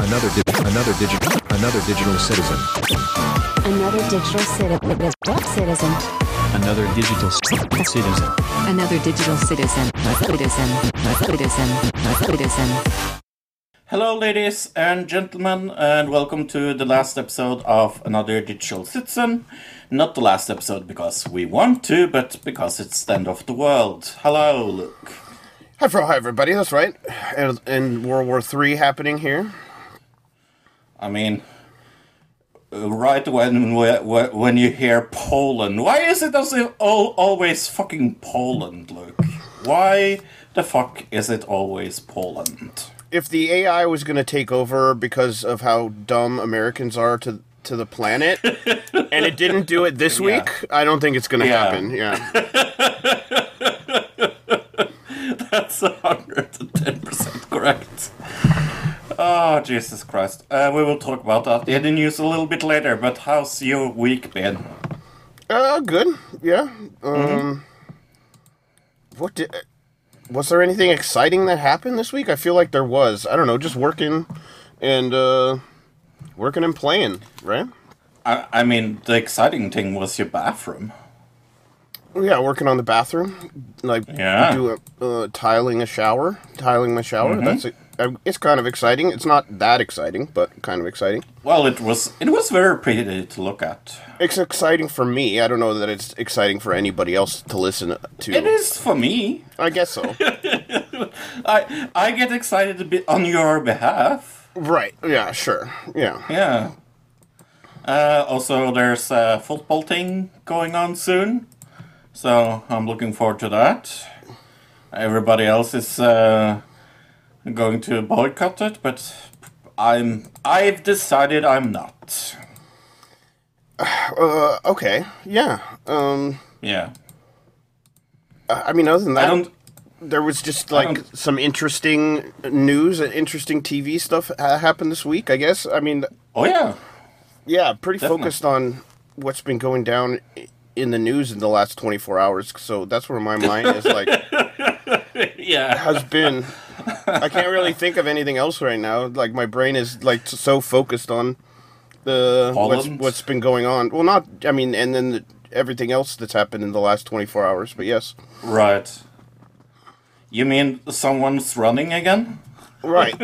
Another di- another digital another digital citizen. Another digital citi- citizen. Another digital citizen. Another digital citizen. Citizen. Citizen. Citizen. Hello, ladies and gentlemen, and welcome to the last episode of Another Digital Citizen. Not the last episode because we want to, but because it's the end of the world. Hello, Luke. Hi, Fro. Hi, everybody. That's right. And, and World War Three happening here. I mean, right when when when you hear Poland, why is it always fucking Poland, Luke? Why the fuck is it always Poland? If the AI was going to take over because of how dumb Americans are to to the planet, and it didn't do it this Yeah. week, I don't think it's going to Yeah. happen. Yeah. That's hundred and ten percent correct. Oh Jesus Christ! Uh, we will talk about that in the news a little bit later. But how's your week been? Uh, good. Yeah. Um, what did? Was there anything exciting that happened this week? I feel like there was. I don't know. Just working and uh, working and playing, right? I, I mean, the exciting thing was your bathroom. Yeah, working on the bathroom, like Yeah. do a, uh, tiling a shower, tiling my shower. That's it. Uh, It's kind of exciting. It's not that exciting, but kind of exciting. Well, it was it was very pretty to look at. It's exciting for me. I don't know that it's exciting for anybody else to listen to. It is for me. I guess so. I I get excited a bit on your behalf. right. Yeah. Sure. Yeah. Yeah. Uh, also, there's a football thing going on soon, so I'm looking forward to that. Everybody else is uh, going to boycott it, but I'm I've decided I'm not. Uh, okay. Yeah. Um. Yeah, I mean, other than I that, there was just like some interesting news and interesting TV stuff ha- happened this week. I guess. I mean, Oh yeah, Yeah, pretty Definitely. focused on what's been going down in the news in the last 24 hours. So that's where my mind is like yeah. has been. I can't really think of anything else right now. Like my brain is like so focused on the what's, what's been going on. Well, not I mean, and then the, everything else that's happened in the last 24 hours. But yes, Right. You mean someone's running again? right.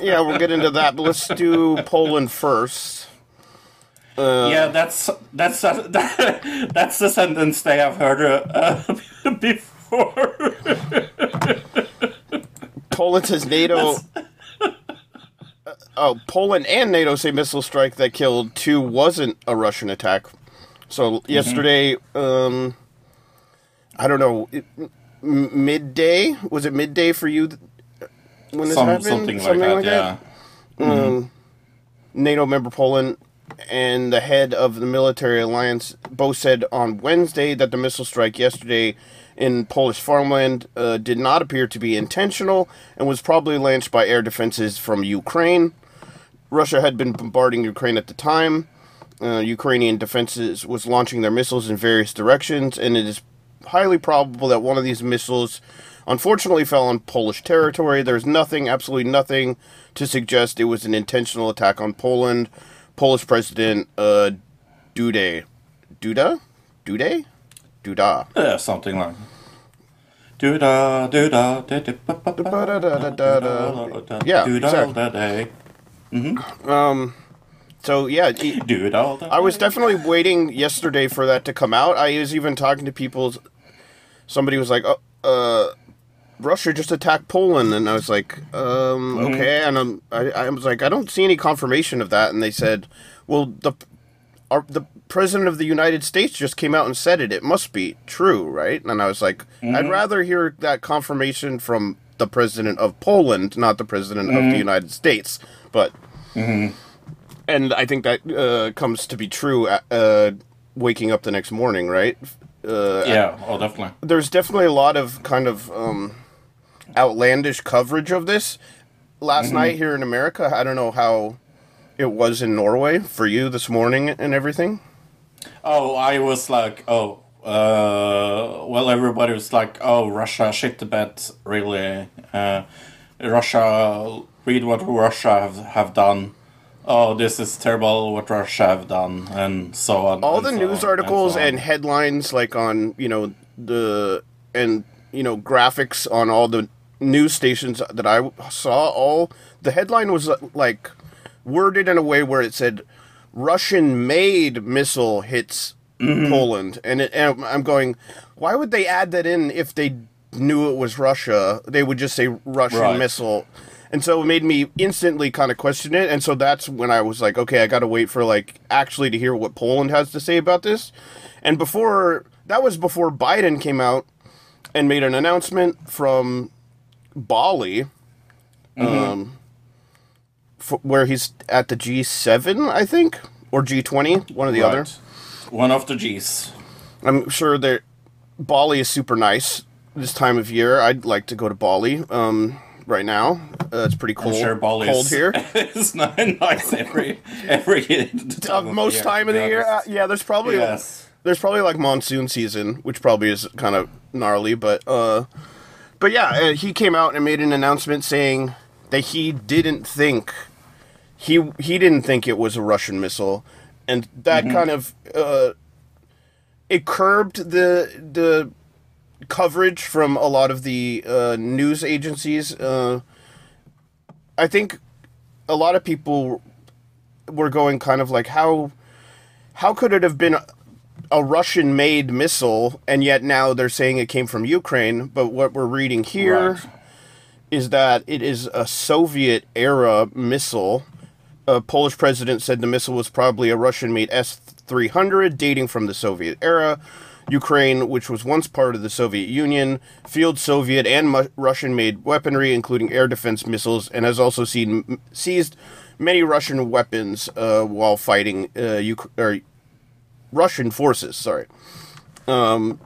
yeah, we'll get into that. But let's do Poland first. Uh, yeah, that's that's a, that's the sentence they have heard uh, uh, before. Poland says NATO. oh, Poland and NATO say missile strike that killed two wasn't a Russian attack. So Mm-hmm. yesterday, um, I don't know, it- m- midday was it midday for you th- when this Some, happened? something like that. yeah. NATO member Poland and the head of the military alliance both said on Wednesday that the missile strike yesterday in Polish farmland uh, did not appear to be intentional and was probably launched by air defenses from Ukraine. Russia had been bombarding Ukraine at the time. Uh, Ukrainian defenses was launching their missiles in various directions, and it is highly probable that one of these missiles unfortunately fell on Polish territory. There's nothing, absolutely nothing, to suggest it was an intentional attack on Poland. Polish President uh, Duda, Duda, Duda, Duda. Yeah, something like. Do da do da Yeah, do da exactly. da day So yeah, da da. I was definitely waiting yesterday for that to come out. I was even talking to people. Somebody was like, "Oh, uh, Russia just attacked Poland," and I was like, um, "Okay." And I'm, I, I was like, "I don't see any confirmation of that." And they said, "Well, the our, the president of the United States just came out and said it. It must be true, right?" And I was like, "I'd rather hear that confirmation from the president of Poland, not the president of the United States." But and I think that uh, comes to be true. Uh, uh, waking up the next morning, right? Uh, Yeah, oh, definitely. There's definitely a lot of kind of um, outlandish coverage of this. Last Mm-hmm. night here in America, I don't know how it was in Norway for you this morning and everything. Oh, I was like, oh, uh, well, everybody was like, "Oh, Russia shit the bed, really." Uh, Russia, read what Russia have, have done. Oh, this is terrible what Russia have done, and so on. all the so news on, articles so and headlines like on you know the and you know graphics on all the news stations that I saw all the headline was uh, like worded in a way where it said Russian made missile hits Mm-hmm. Poland. And, it, and I'm going why would they add that in if they knew it was Russia? They would just say Russian Right. missile. And so it made me instantly kind of question it. And so that's when I was like okay I got to wait for like actually to hear what Poland has to say about this. And before that was before Biden came out and made an announcement from Bali um f- where he's at the G7 I think or G20 one or the other One of the G's. I'm sure that Bali is super nice this time of year. I'd like to go to Bali um, right now. Uh, it's pretty cold. I'm sure Bali cold here. it's not nice every every Uh, time of most year, time of the year, uh, yeah. There's probably Yes. there's probably like monsoon season, which probably is kind of gnarly, but uh, but yeah, uh, he came out and made an announcement saying that he didn't think he he didn't think it was a Russian missile, and that kind of uh, it curbed the the coverage from a lot of the uh, news agencies. Uh, I think a lot of people were going kind of like how how could it have been a, Russian made missile and yet now they're saying it came from Ukraine but what we're reading here is Right. that it is a Soviet era missile a Polish president said the missile was probably a Russian made S 300 dating from the Soviet era. Ukraine, which was once part of the Soviet Union, fields Soviet and mu- Russian made weaponry, including air defense missiles, and has also seen, seized many Russian weapons uh, while fighting uh, Russian forces. Sorry. Um,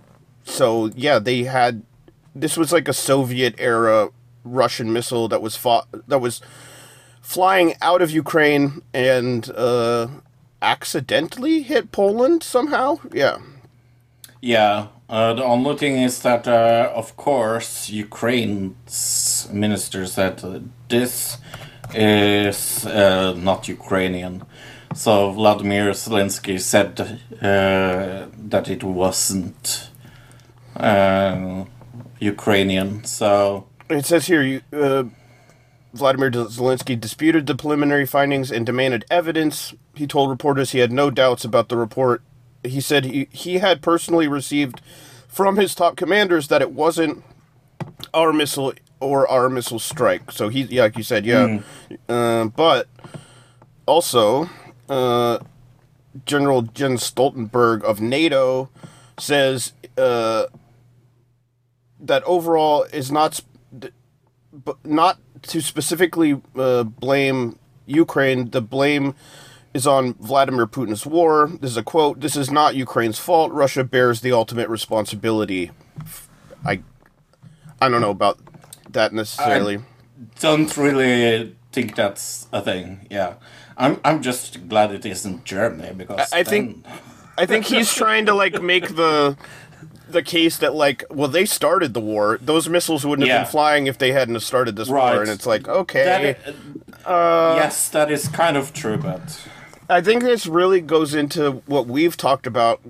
so, yeah, they had. This was like a Soviet era Russian missile that was fought, that was flying out of Ukraine and uh, accidentally hit Poland somehow. Yeah. Yeah. Uh, the only thing is that, uh, of course, Ukraine's minister said this is uh, not Ukrainian. So Vladimir Zelensky said uh, that it wasn't uh, Ukrainian. So It says here, you, uh, Vladimir Zelensky disputed the preliminary findings and demanded evidence. He told reporters he had no doubts about the report. He said he, he had personally received from his top commanders that it wasn't our missile or our missile strike. So he, yeah, like you said, yeah. Uh, but also, uh, General Jens Stoltenberg of NATO says uh, that overall is not sp- not to specifically uh, blame Ukraine. The blame is on Vladimir Putin's war. This is a quote. This is not Ukraine's fault. Russia bears the ultimate responsibility. I, I don't know about that necessarily. don't really think that's a thing. Yeah. I'm, I'm just glad it isn't Germany because I- I think- I think he's trying to like make the the case that like well they started the war. Those missiles wouldn't have been flying if they hadn't started this Right. war. And it's like okay. That, uh, yes, that is kind of true, but I think this really goes into what we've talked about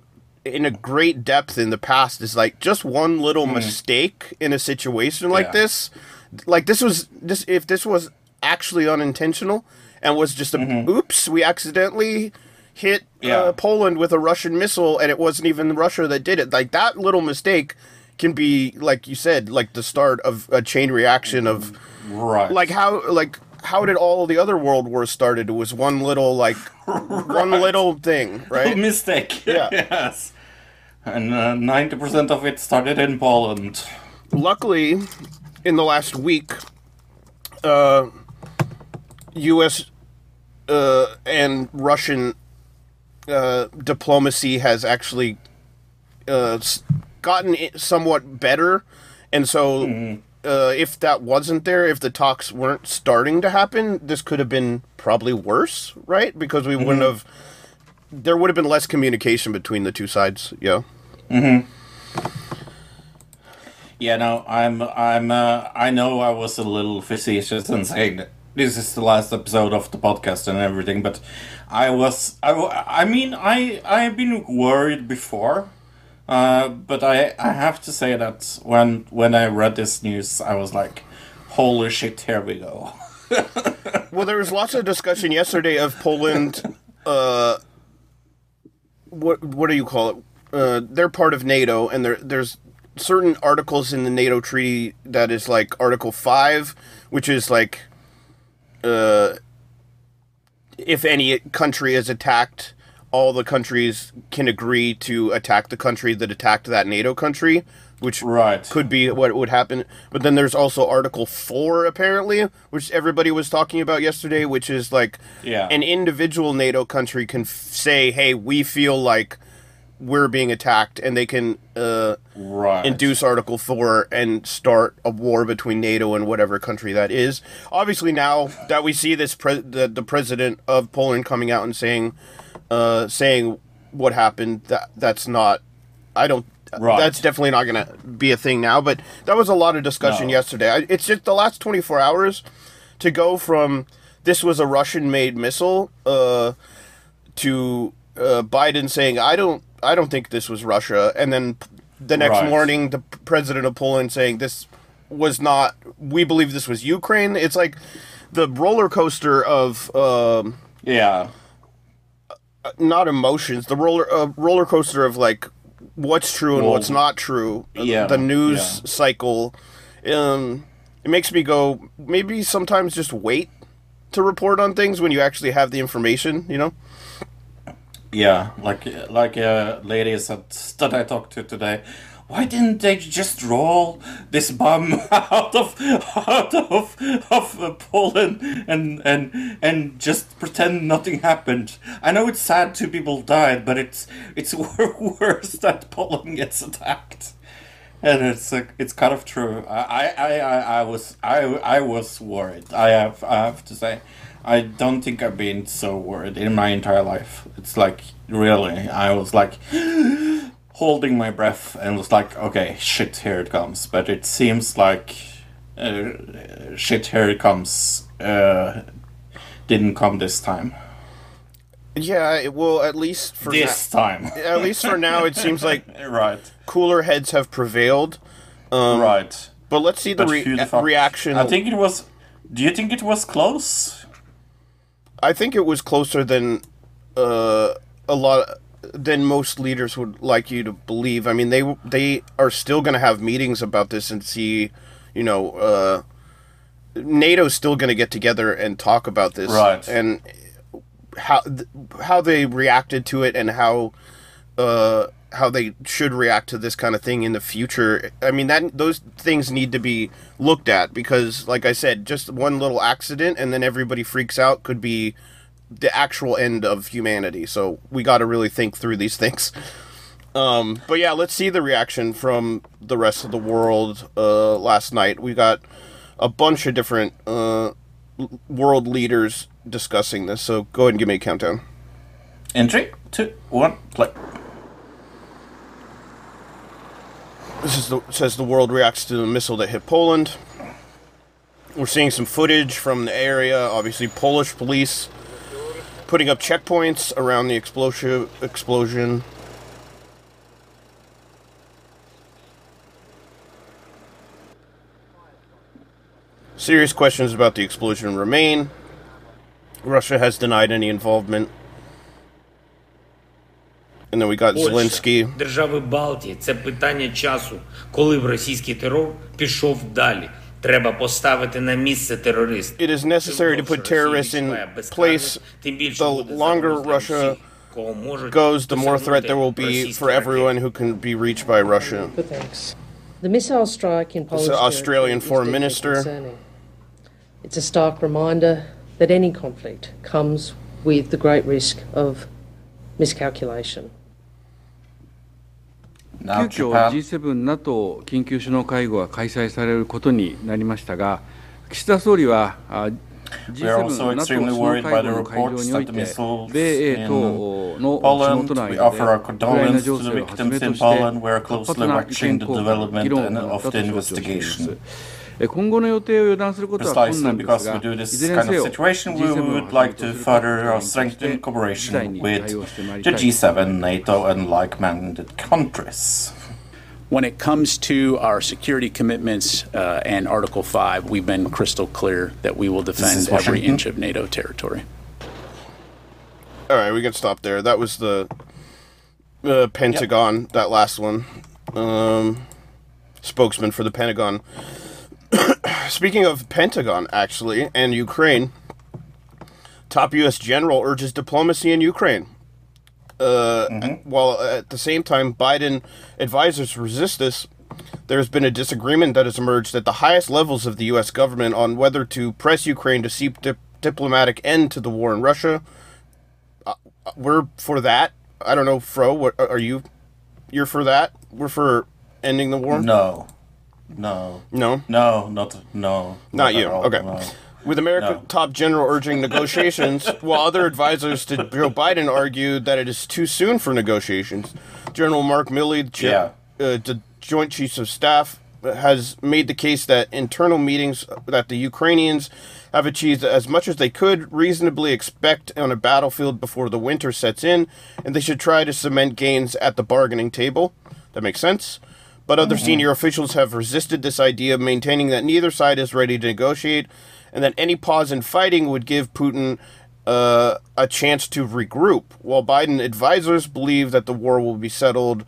in a great depth in the past is like just one little mistake in a situation like. Yeah. this like this was this if this was actually unintentional and was just a oops we accidentally hit Mm-hmm. Yeah. uh, Poland with a Russian missile and it wasn't even Russia that did it like that little mistake can be like you said like the start of a chain reaction of right. like how like how did all the other world wars started? It was one little like one little thing, right? mistake. Yeah. yes. And uh, ninety percent of it started in Poland. Luckily, in the last week, uh, U.S. Uh, and Russian uh, diplomacy has actually uh, gotten somewhat better, and so. Uh, if that wasn't there, if the talks weren't starting to happen, this could have been probably worse, right? Because we wouldn't have. There would have been less communication between the two sides. Yeah. Yeah, no, I'm, I'm, uh, I know I was a little facetious in saying that this is the last episode of the podcast and everything, but I was, I, I mean, I, I've been worried before, uh, but I, I have to say that when, when I read this news, I was like, holy shit, here we go. Well, there was lots of discussion yesterday of Poland. Uh, what what do you call it? Uh, they're part of NATO, and there there's certain articles in the NATO treaty that is like Article Five, which is like, uh, if any country is attacked, all the countries can agree to attack the country that attacked that NATO country, which Right. could be what would happen. But then there's also Article 4, apparently, which everybody was talking about yesterday, which is like Yeah. an individual NATO country can f- say, hey, we feel like we're being attacked, and they can uh, Right. induce Article 4 and start a war between NATO and whatever country that is. Obviously, now that we see this, pre- the, the president of Poland coming out and saying, uh, saying what happened, that that's not, I don't, Right. that's definitely not going to be a thing now. But that was a lot of discussion No. yesterday. I, it's just the last 24 hours to go from this was a Russian made missile uh, to uh, Biden saying, I don't, I don't think this was Russia. And then the next Right. morning, the president of Poland saying this was not, we believe this was Ukraine. It's like the roller coaster of, um, yeah. not emotions, the roller uh, roller coaster of like what's true and Well, what's not true. yeah, the news yeah. cycle. Um, it makes me go maybe sometimes just wait to report on things when you actually have the information. You know. Yeah, like like a lady said that I talked to today. Why didn't they just roll this bomb out of out of of uh, Poland and and and just pretend nothing happened? I know it's sad two people died, but it's it's worse that Poland gets attacked. And it's like it's kind of true. I I, I, I was I I was worried. I have I have to say, I don't think I've been so worried in my entire life. It's like really, I was like holding my breath and was like, okay, shit, here it comes. But it seems like uh, shit, here it comes. Uh, didn't come this time. Yeah, well, at least for This time, at least for now, it seems like right, cooler heads have prevailed. right. But let's see the, re- the reaction. I think it was. Do you think it was close? I think it was closer than uh, a lot than most leaders would like you to believe. I mean, they they are still going to have meetings about this and see, you know, uh, NATO's still going to get together and talk about this, Right. And how how they reacted to it and how uh, how they should react to this kind of thing in the future. I mean, that those things need to be looked at because, like I said, just one little accident and then everybody freaks out could be the actual end of humanity. So we got to really think through these things. Um, but yeah, let's see the reaction from the rest of the world. Uh, last night we got a bunch of different uh, world leaders discussing this. So go ahead and give me a countdown. In three, two, one, play. This is the, says the world reacts to the missile that hit Poland. We're seeing some footage from the area. Obviously, Polish police putting up checkpoints around the explosion. Explosion. Serious questions about the explosion remain. Russia has denied any involvement. And then we got Польща, Zelensky. держави Балтії це питання часу, коли б російський терор пішов далі. Треба поставити на місце терориста. It is necessary to put terrorists in place. The longer Russia goes, the more threat there will be for everyone who can be reached by Russia. But thanks. The missile strike in Polish an Australian territory is foreign deeply minister. concerning. It's a stark reminder that any conflict comes with the great risk of miscalculation. 急遽 G7、NATO 緊急首脳会合が開催されることになりましたが、岸田総理は G7、NATO 首脳会合の会場において、米英等の首脳との間で、ウクライナ情勢をはじめとして、活発な意見交換、議論がと承知をしています。今後の予定を予断することは困 Precisely 難です because が、 we do い this ずれに kind せ of よ、 situation, we G7 を would like は to じめとする further our 各国 strengthen 事態 cooperation に with 対応してまいり the たい G7, NATO, and like-minded countries. When it comes to our security commitments uh, and Article 5, we've been crystal clear that we will is defend every Washington. inch of NATO territory. All right, we can stop there. That was the uh, Pentagon. That last one, um, spokesman for the Pentagon. Speaking of Pentagon, actually, and Ukraine, top U.S. general urges diplomacy in Ukraine. Uh, mm-hmm. While at the same time, Biden advisors resist this. There's been a disagreement that has emerged at the highest levels of the U.S. government on whether to press Ukraine to seek dip- diplomatic end to the war in Russia uh, uh, we're for that. I don't know, Fro. What are you? You're for that? We're for ending the war. No, no, no, no, not no, not you. all, Okay. no. With America No. top general urging negotiations, while other advisors to Joe Biden argued that it is too soon for negotiations. General Mark Milley, the chair, uh, the Joint Chiefs of Staff, has made the case that internal meetings that the Ukrainians have achieved as much as they could reasonably expect on a battlefield before the winter sets in, and they should try to cement gains at the bargaining table. That makes sense. But other senior officials have resisted this idea, maintaining that neither side is ready to negotiate, and that any pause in fighting would give Putin uh, a chance to regroup. While Biden advisors believe that the war will be settled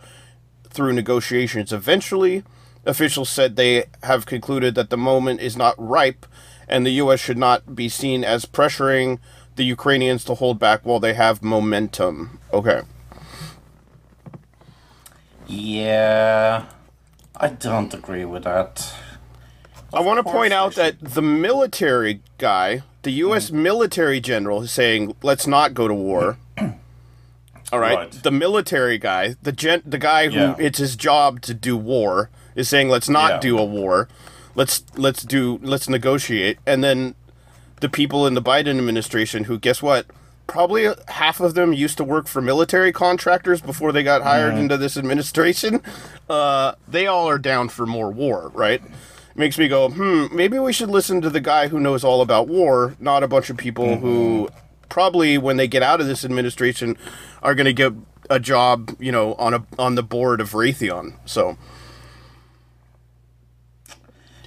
through negotiations eventually, officials said they have concluded that the moment is not ripe, and the U.S. should not be seen as pressuring the Ukrainians to hold back while they have momentum. Okay. Yeah, I don't agree with that. I want to point out that the military guy, the U.S. Hmm. military general, is saying, "Let's not go to war." All right? Right. the military guy, the gen- the guy who Yeah. it's his job to do war, is saying, "Let's not Yeah. do a war. Let's let's do let's negotiate." And then the people in the Biden administration, who guess what? Probably half of them used to work for military contractors before they got hired into this administration. Uh, they all are down for more war, right? Makes me go, hmm, maybe we should listen to the guy who knows all about war, not a bunch of people who probably, when they get out of this administration, are going to get a job, you know, on a on the board of Raytheon. So,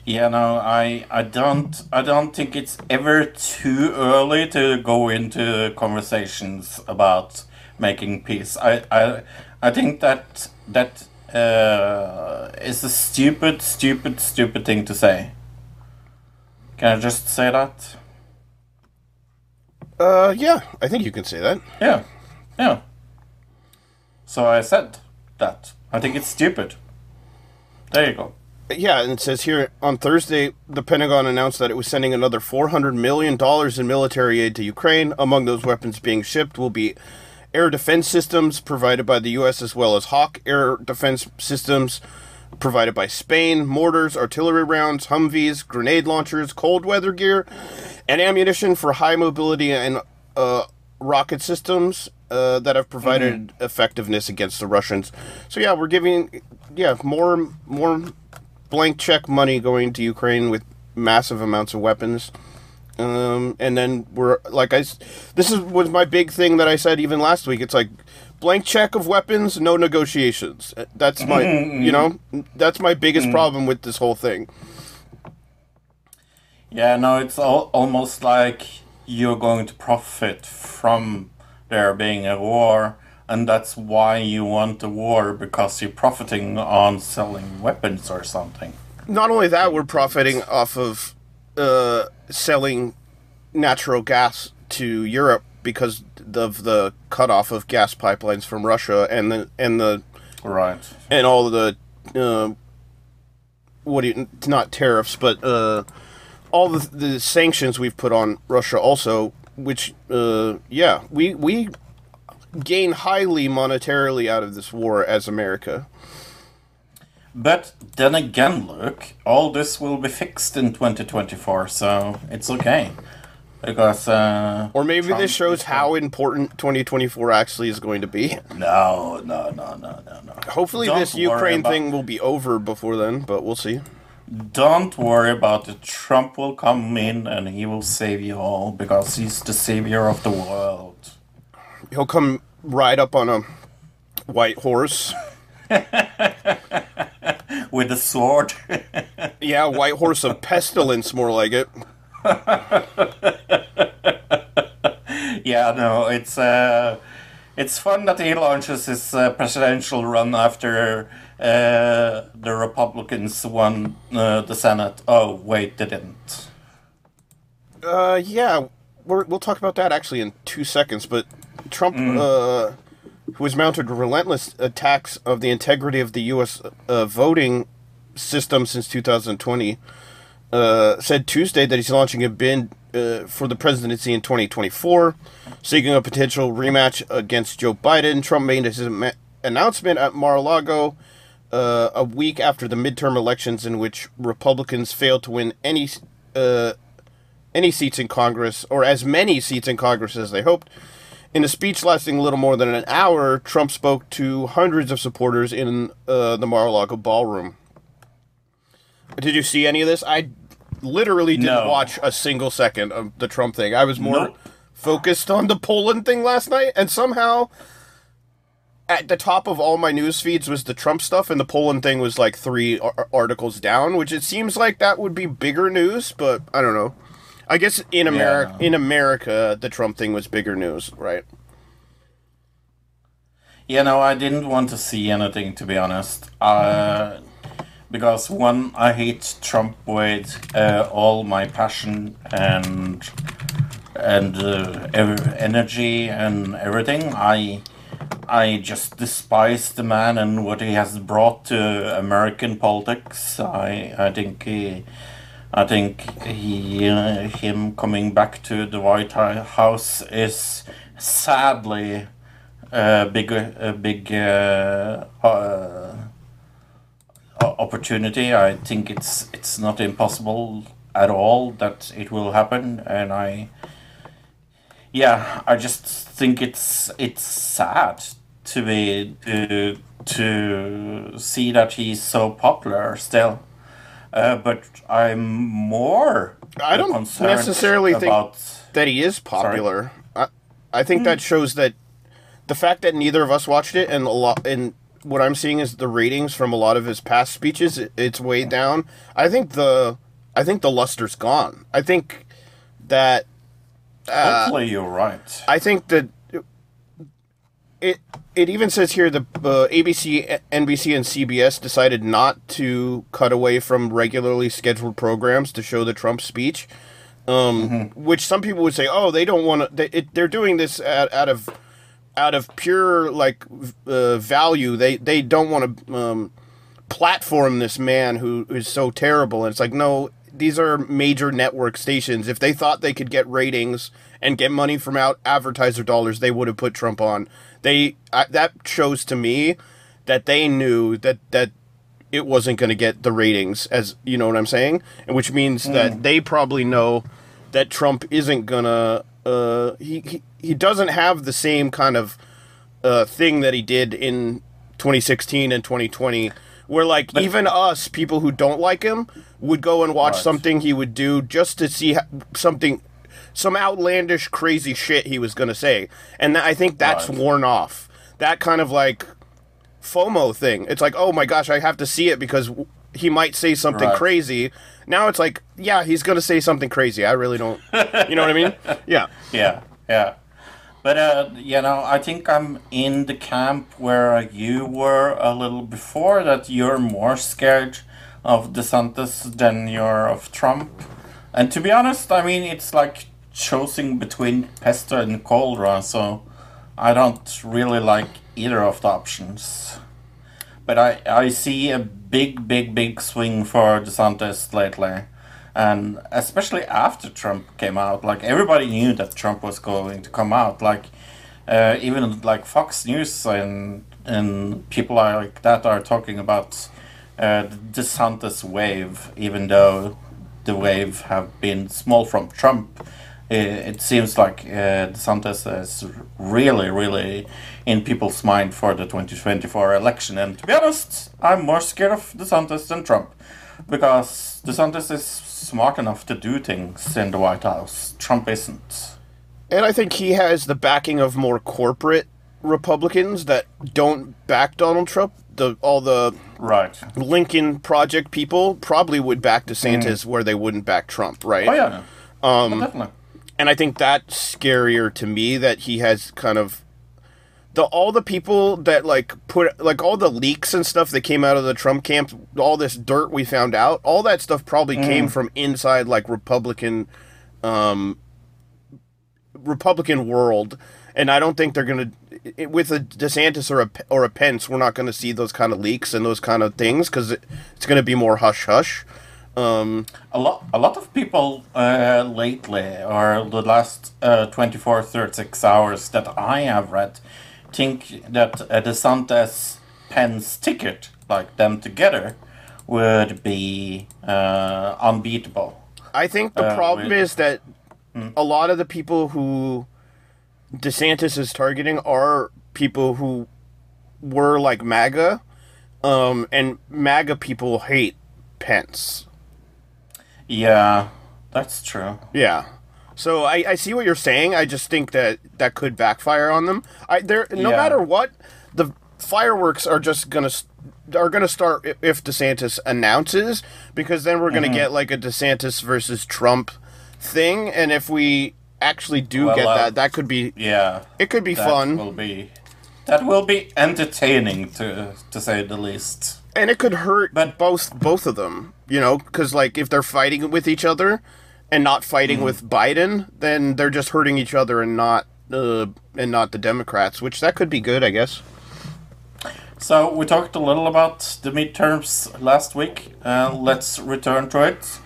Yeah, no, I, I don't, I don't think it's ever too early to go into conversations about making peace. I, I, I think that that uh, is a stupid, stupid, stupid thing to say. Can I just say that? uh, yeah, I think you can say that. Yeah, yeah. So I said that. I think it's stupid. There you go. Yeah, and it says here on Thursday, the Pentagon announced that it was sending another $400 million in military aid to Ukraine. Among those weapons being shipped will be air defense systems provided by the U.S., as well as Hawk air defense systems provided by Spain, mortars, artillery rounds, Humvees, grenade launchers, cold weather gear, and ammunition for high mobility and uh, rocket systems uh, that have provided effectiveness against the Russians. So yeah, we're giving yeah more more blank check money going to Ukraine with massive amounts of weapons. Um, and then we're like I, this is was my big thing that I said even last week. It's like blank check of weapons, no negotiations. Uh, that's my, mm-hmm. you know, that's my biggest mm-hmm. problem with this whole thing. Yeah, no, it's al- almost like you're going to profit from there being a war, and that's why you want a war because you're profiting on selling weapons or something. Not only that, we're profiting off of uh, selling natural gas to Europe because of the cutoff of gas pipelines from Russia and the and the Right. and all of the uh, what do you, not tariffs, but uh, all the, the sanctions we've put on Russia also, which uh, yeah, we we gain highly monetarily out of this war as America. But then again, look, all this will be fixed in 2024, so it's okay. because uh, Or maybe Trump this shows how important 2024 actually is going to be. No, no, no, no, no, no. Hopefully, Don't this Ukraine about- thing will be over before then, but we'll see. Don't worry about it. Trump will come in and he will save you all because he's the savior of the world. He'll come ride up on a white horse. With a sword. Yeah, white horse of pestilence, more like it. yeah, no, it's uh, it's fun that he launches his uh, presidential run after uh, the Republicans won uh, the Senate. Oh, wait, they didn't. Uh, yeah, we're, we'll talk about that actually in two seconds. But Trump, uh, who has mounted relentless attacks of the integrity of the U.S. Uh, voting system since 2020, uh, said Tuesday that he's launching a bid uh, for the presidency in 2024, seeking a potential rematch against Joe Biden. Trump made his announcement at Mar-a-Lago uh, a week after the midterm elections, in which Republicans failed to win any uh, any seats in Congress, or as many seats in Congress as they hoped. In a speech lasting a little more than an hour, Trump spoke to hundreds of supporters in uh, the Mar-a-Lago ballroom. Did you see any of this? I literally didn't No. watch a single second of the Trump thing. I was more Nope. focused on the Poland thing last night, and somehow at the top of all my news feeds was the Trump stuff, and the Poland thing was like three ar- articles down, which it seems like that would be bigger news, but I don't know. I guess in America, no. in America, the Trump thing was bigger news, right? You know, I didn't want to see anything, to be honest. Uh, because, one, I hate Trump with uh, all my passion and and uh, ev- energy and everything. I I just despise the man and what he has brought to American politics. I I think he, I think he uh, him coming back to the White House is sadly a big a big uh, uh, opportunity. I think it's it's not impossible at all that it will happen, and I yeah, I just think it's it's sad to be to to see that he's so popular still. Uh, but I'm more I don't concerned necessarily think- That he is popular. I, I think that shows that the fact that neither of us watched it, and a lot, and what I'm seeing is the ratings from a lot of his past speeches. It, it's way down. I think the, I think the luster's gone. I think that hopefully you're right. I think that it it even says here the uh, ABC, NBC, and CBS decided not to cut away from regularly scheduled programs to show the Trump speech, um, which some people would say, oh, they don't want to. They, they're doing this out, out of out of pure like uh, value. They they don't want to um, platform this man who is so terrible. And it's like, no, these are major network stations. If they thought they could get ratings and get money from out advertiser dollars, they would have put Trump on. They I, that shows to me that they knew that that it wasn't going to get the ratings as you know what I'm saying, and which means that they probably know that Trump isn't gonna. Uh, he, he he doesn't have the same kind of uh, thing that he did in 2016 and 2020 where like even us people who don't like him would go and watch Right. something he would do just to see something some outlandish crazy shit he was going to say and i think that's Right. worn off that kind of like fomo thing it's like oh my gosh i have to see it because w- he might say something Right. crazy now it's like yeah he's going to say something crazy i really don't you know what i mean yeah Yeah, yeah. But uh, you know, I think I'm in the camp where you were a little before. That you're more scared of DeSantis than you're of Trump. And to be honest, I mean, it's like choosing between pest and cholera. So I don't really like either of the options. But I, I see a big, big, big swing for DeSantis lately. And especially after Trump came out, like everybody knew that Trump was going to come out. Like uh, even like Fox News and and people like that are talking about uh, the DeSantis wave, even though the wave have been small from Trump. it, it seems like uh, DeSantis is really, really in people's mind for the 2024 election. And to be honest, I'm more scared of DeSantis than Trump because DeSantis is smart enough to do things in the White House. Trump isn't. And I think he has the backing of more corporate Republicans that don't back Donald Trump. The all the Right. Lincoln Project people probably would back DeSantis where they wouldn't back Trump, right? Oh yeah. Um, definitely. and I think that's scarier to me that he has kind of the all the people that like put like all the leaks and stuff that came out of the Trump camp, all this dirt we found out, all that stuff probably came from inside like Republican um Republican world and I don't think they're going to with a DeSantis or a or a Pence, we're not going to see those kind of leaks and those kind of things cuz it, it's going to be more hush hush. Um A lot, a lot of people uh, lately, or the last uh, 24, 36 hours that I have read, think that a DeSantis Pence ticket, like them together, would be uh, unbeatable. I think the Uh, problem with- is that a lot of the people who DeSantis is targeting are people who were like MAGA, um, and MAGA people hate Pence. Yeah, that's true. Yeah. So I, I see what you're saying. I just think that that could backfire on them. I there no Yeah. matter what, the fireworks are just gonna are gonna start if DeSantis announces because then we're gonna Mm-hmm. get like a DeSantis versus Trump thing, and if we actually do Well, get uh, that, that could be Yeah, it could be that fun, will be that will be entertaining to to say the least. and it could hurt But- both both of them. You know, because like if they're fighting with each other and not fighting Mm-hmm. with Biden, then they're just hurting each other and not uh, and not the Democrats, which that could be good, I guess. So we talked a little about the midterms last week. Uh, let's return to it.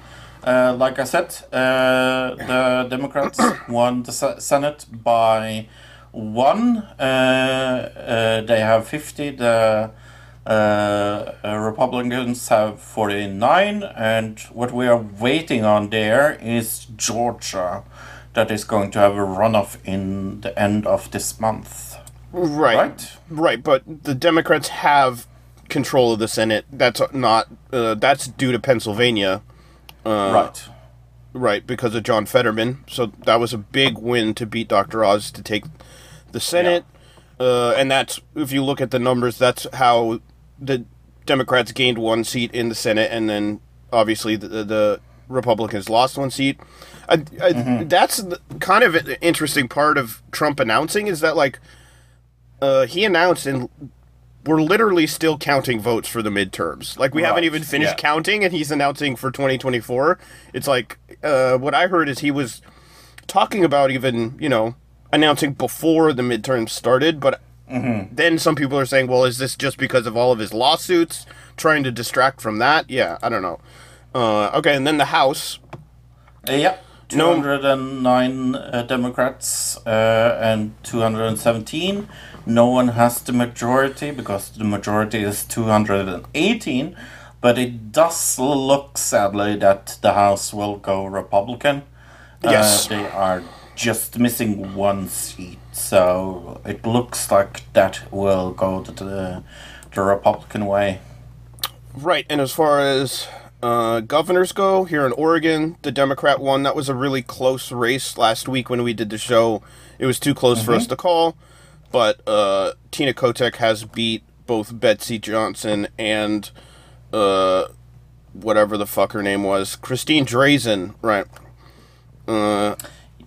Uh, like I said, uh, the Democrats won the Senate by one. Uh, uh, they have 50. The uh, uh, Republicans have 49. And what we are waiting on there is Georgia, that is going to have a runoff in the end of this month. Right. Right? Right, but the Democrats have control of the Senate. That's not uh, that's due to Pennsylvania, right. right, because of John Fetterman. So that was a big win to beat Dr. Oz to take the Senate. Uh, and that's if you look at the numbers, that's how the Democrats gained one seat in the Senate and then obviously the, the Republicans lost one seat. I, I, That's the, kind of an interesting part of Trump announcing is that like uh, he announced and we're literally still counting votes for the midterms. Like we haven't even finished yeah. counting, and he's announcing for 2024. It's like uh, what I heard is he was talking about even you know announcing before the midterms started, but Mm-hmm. then some people are saying, well, is this just because of all of his lawsuits, trying to distract from that? Yeah, I don't know. Uh, okay, and then the House. Uh, yeah, No. 209 uh, Democrats uh, and 217. No one has the majority because the majority is 218. But it does look sadly that the House will go Republican. Yes. Uh, they are just missing one seat, so it looks like that will go to the, the Republican way. Right, and as far as uh, governors go, here in Oregon, the Democrat won. That was a really close race last week when we did the show. It was too close for us to call, but uh, Tina Kotek has beat both Betsy Johnson and uh, whatever the fuck her name was, Christine Drazan. Right.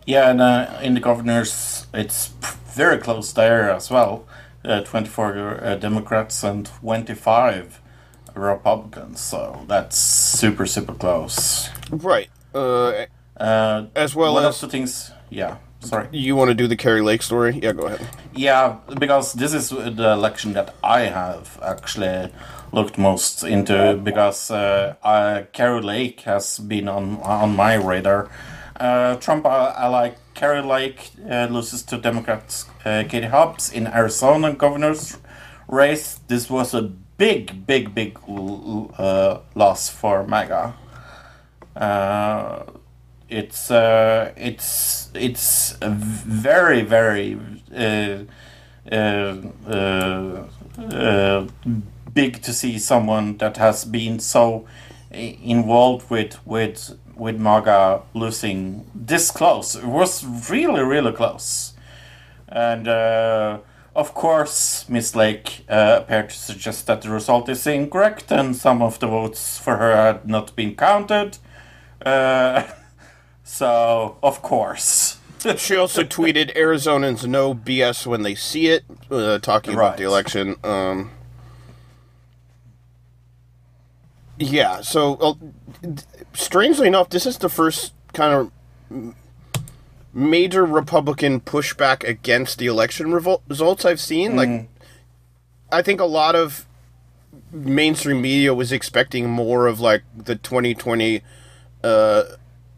Yeah, and uh, in the governors, it's very close there as well. Uh, 24 uh, Democrats and 25 Republicans, so that's super, super close. right. Uh, Uh, as well one as of the things, yeah, sorry. you want to do the Kari Lake story? Yeah, go ahead. Yeah, because this is the election that I have actually looked most into because uh, uh, Kari Lake has been on on my radar. Uh, Trump ally Kari Lake uh, loses to Democrats uh, Katie Hobbs in Arizona governor's race. This was a big, big, big uh, loss for MAGA. Uh, it's uh, it's it's very very uh, big to see someone that has been so involved with with with MAGA losing this close. It was really really close, and uh, of course Miss Lake uh, appeared to suggest that the result is incorrect and some of the votes for her had not been counted. Uh, so of course. She also tweeted, "Arizonans know BS when they see it," uh, talking about the election. Um, yeah. So, uh, strangely enough, this is the first kind of major Republican pushback against the election revol- results I've seen. Like, I think a lot of mainstream media was expecting more of like the 2020 uh,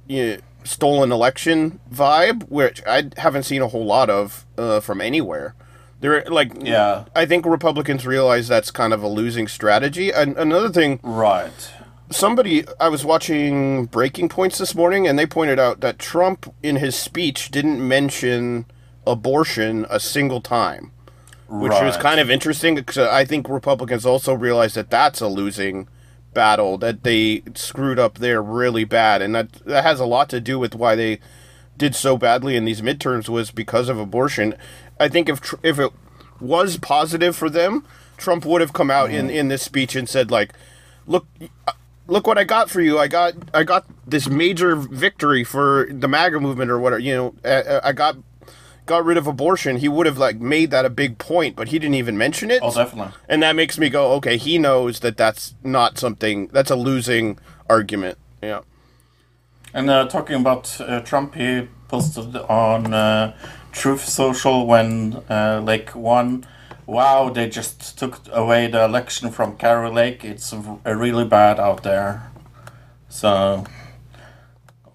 you know, stolen election vibe, which I haven't seen a whole lot of uh, from anywhere. There, like, Yeah. I think Republicans realize that's kind of a losing strategy. And another thing, Right. Somebody I was watching Breaking Points this morning, and they pointed out that Trump, in his speech, didn't mention abortion a single time, which was kind of interesting because I think Republicans also realize that that's a losing battle that they screwed up there really bad, and that that has a lot to do with why they did so badly in these midterms was because of abortion. I think if tr- if it was positive for them, Trump would have come out in mm-hmm. in this speech and said like, "Look, look what I got for you. I got I got this major victory for the MAGA movement or whatever. You know, uh, I got got rid of abortion." He would have like made that a big point, but he didn't even mention it. Oh, definitely. And that makes me go, okay, he knows that that's not something that's a losing argument. Yeah. And uh, talking about uh, Trump, he posted on uh, Truth Social when uh, Lake won. Wow, they just took away the election from Kari Lake. It's really bad out there. So,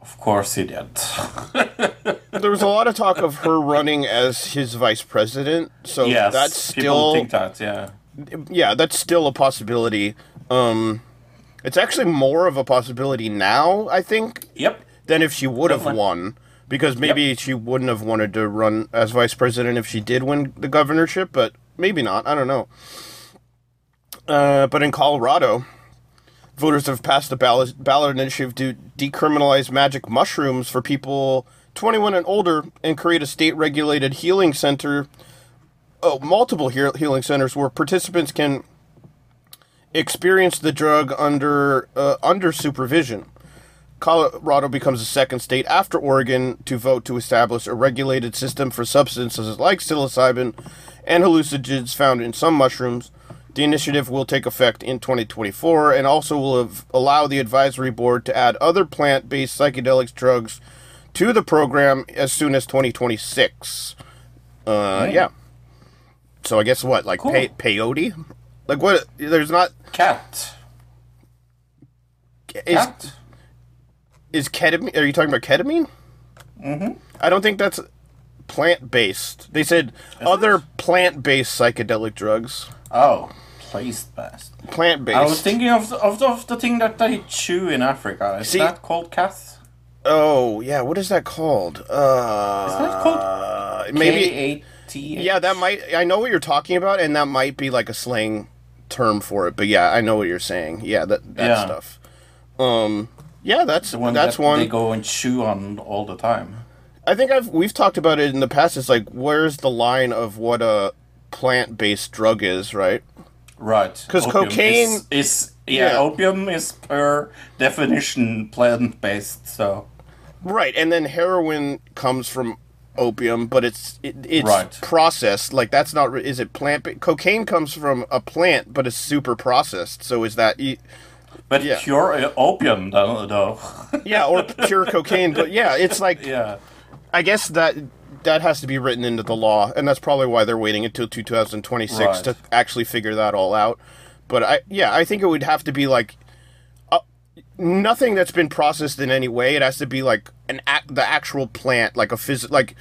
of course he did. There was a lot of talk of her running as his vice president, so yes, that's people think that. Yeah, yeah, that's still a possibility. Um, it's actually more of a possibility now, I think, yep. than if she would have won. Because maybe she wouldn't have wanted to run as vice president if she did win the governorship, but maybe not. I don't know. Uh, but in Colorado, voters have passed a ballot, ballot initiative to decriminalize magic mushrooms for people 21 and older and create a state regulated healing center, oh, multiple heal- healing centers where participants can experience the drug under uh, under supervision. Colorado becomes the second state after Oregon to vote to establish a regulated system for substances like psilocybin and hallucinogens found in some mushrooms. The initiative will take effect in 2024 and also will have, allow the advisory board to add other plant based psychedelics drugs to the program as soon as 2026. Uh, yeah. So I guess what? Like Cool. pay- peyote? Like what? There's not. Cat. Is, Cat. Is ketamine? Are you talking about ketamine? Mm-hmm. I don't think that's plant based. They said other plant based psychedelic drugs. Oh, place best. Plant based. I was thinking of the, of, the, of the thing that they chew in Africa. Is See- that called cat? Oh yeah, what is that called? Uh, Is that called maybe. K A T. Yeah, that might. I know what you're talking about, and that might be like a slang term for it. But yeah, I know what you're saying. Yeah, that that Yeah. stuff. Um. Yeah, that's The one that's that one. they go and chew on all the time. I think I've we've talked about it in the past. It's like where's the line of what a plant based drug is, right? Right. 'Cause Opium cocaine- is, is yeah, Yeah. opium is per definition plant based. So Right, and then heroin comes from opium, but it's it, it's Right. processed. Like that's not is it plant? Cocaine comes from a plant, but it's super processed. So is that but Yeah. pure opium though, though. yeah, or pure cocaine? But yeah, it's like yeah. I guess that that has to be written into the law, and that's probably why they're waiting until 2026 Right. to actually figure that all out. But I, yeah, I think it would have to be like uh, nothing that's been processed in any way. It has to be like an ac- the actual plant, like a phys, like.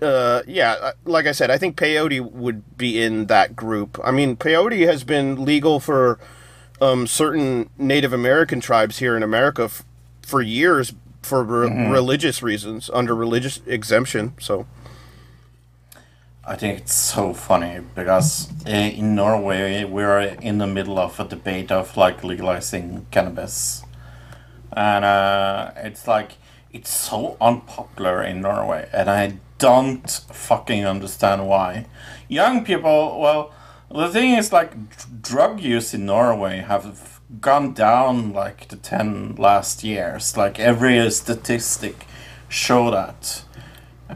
Uh, yeah, uh, like I said, I think peyote would be in that group. I mean, peyote has been legal for um, certain Native American tribes here in America f- for years for re- religious reasons under religious exemption. So I think it's so funny because uh, in Norway we're in the middle of a debate of like legalizing cannabis, and uh, it's like it's so unpopular in Norway, and I don't fucking understand why. Young people, well, the thing is like dr- drug use in Norway have gone down like the ten last years. Like every statistic show that.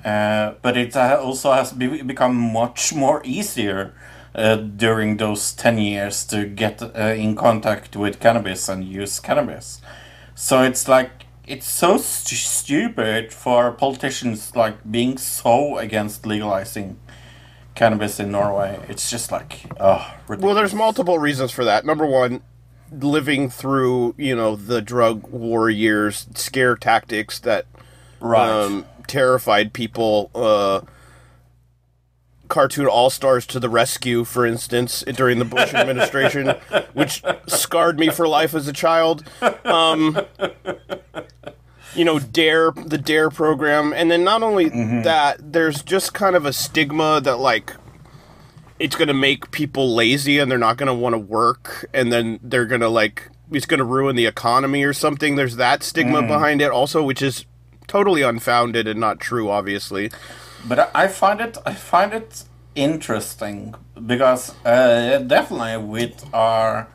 Uh, but it also has be- become much more easier uh, during those 10 years to get uh, in contact with cannabis and use cannabis. So it's like, it's so stu- stupid for politicians like being so against legalizing cannabis in Norway. It's just like, oh, Well, there's multiple reasons for that. Number one, living through you know the drug war years, scare tactics that Right. um, terrified people. Uh, cartoon all stars to the rescue, for instance, during the Bush administration, which scarred me for life as a child. Um, you know, Dare, the Dare program, and then not only mm-hmm. that, there's just kind of a stigma that like it's going to make people lazy and they're not going to want to work and then they're going to like it's going to ruin the economy or something. There's that stigma mm. behind it also which is totally unfounded and not true obviously. But I- I find it I find it interesting because uh, definitely with our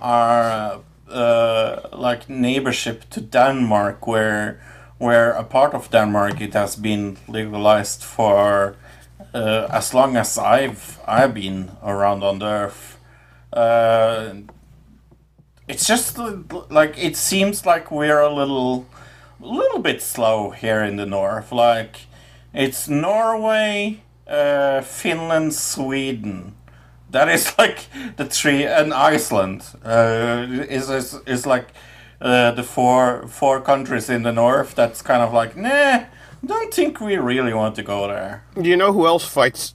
our uh, uh, like neighborship to Denmark, where where a part of Denmark it has been legalized for uh, as long as I've I've been around on the earth. Uh, it's just like it seems like we're a little little bit slow here in the north. Like it's Norway, uh, Finland, Sweden. That is like the three, and Iceland uh, is is is like uh, the four four countries in the north. That's kind of like nah. Don't think we really want to go there. do you know who else fights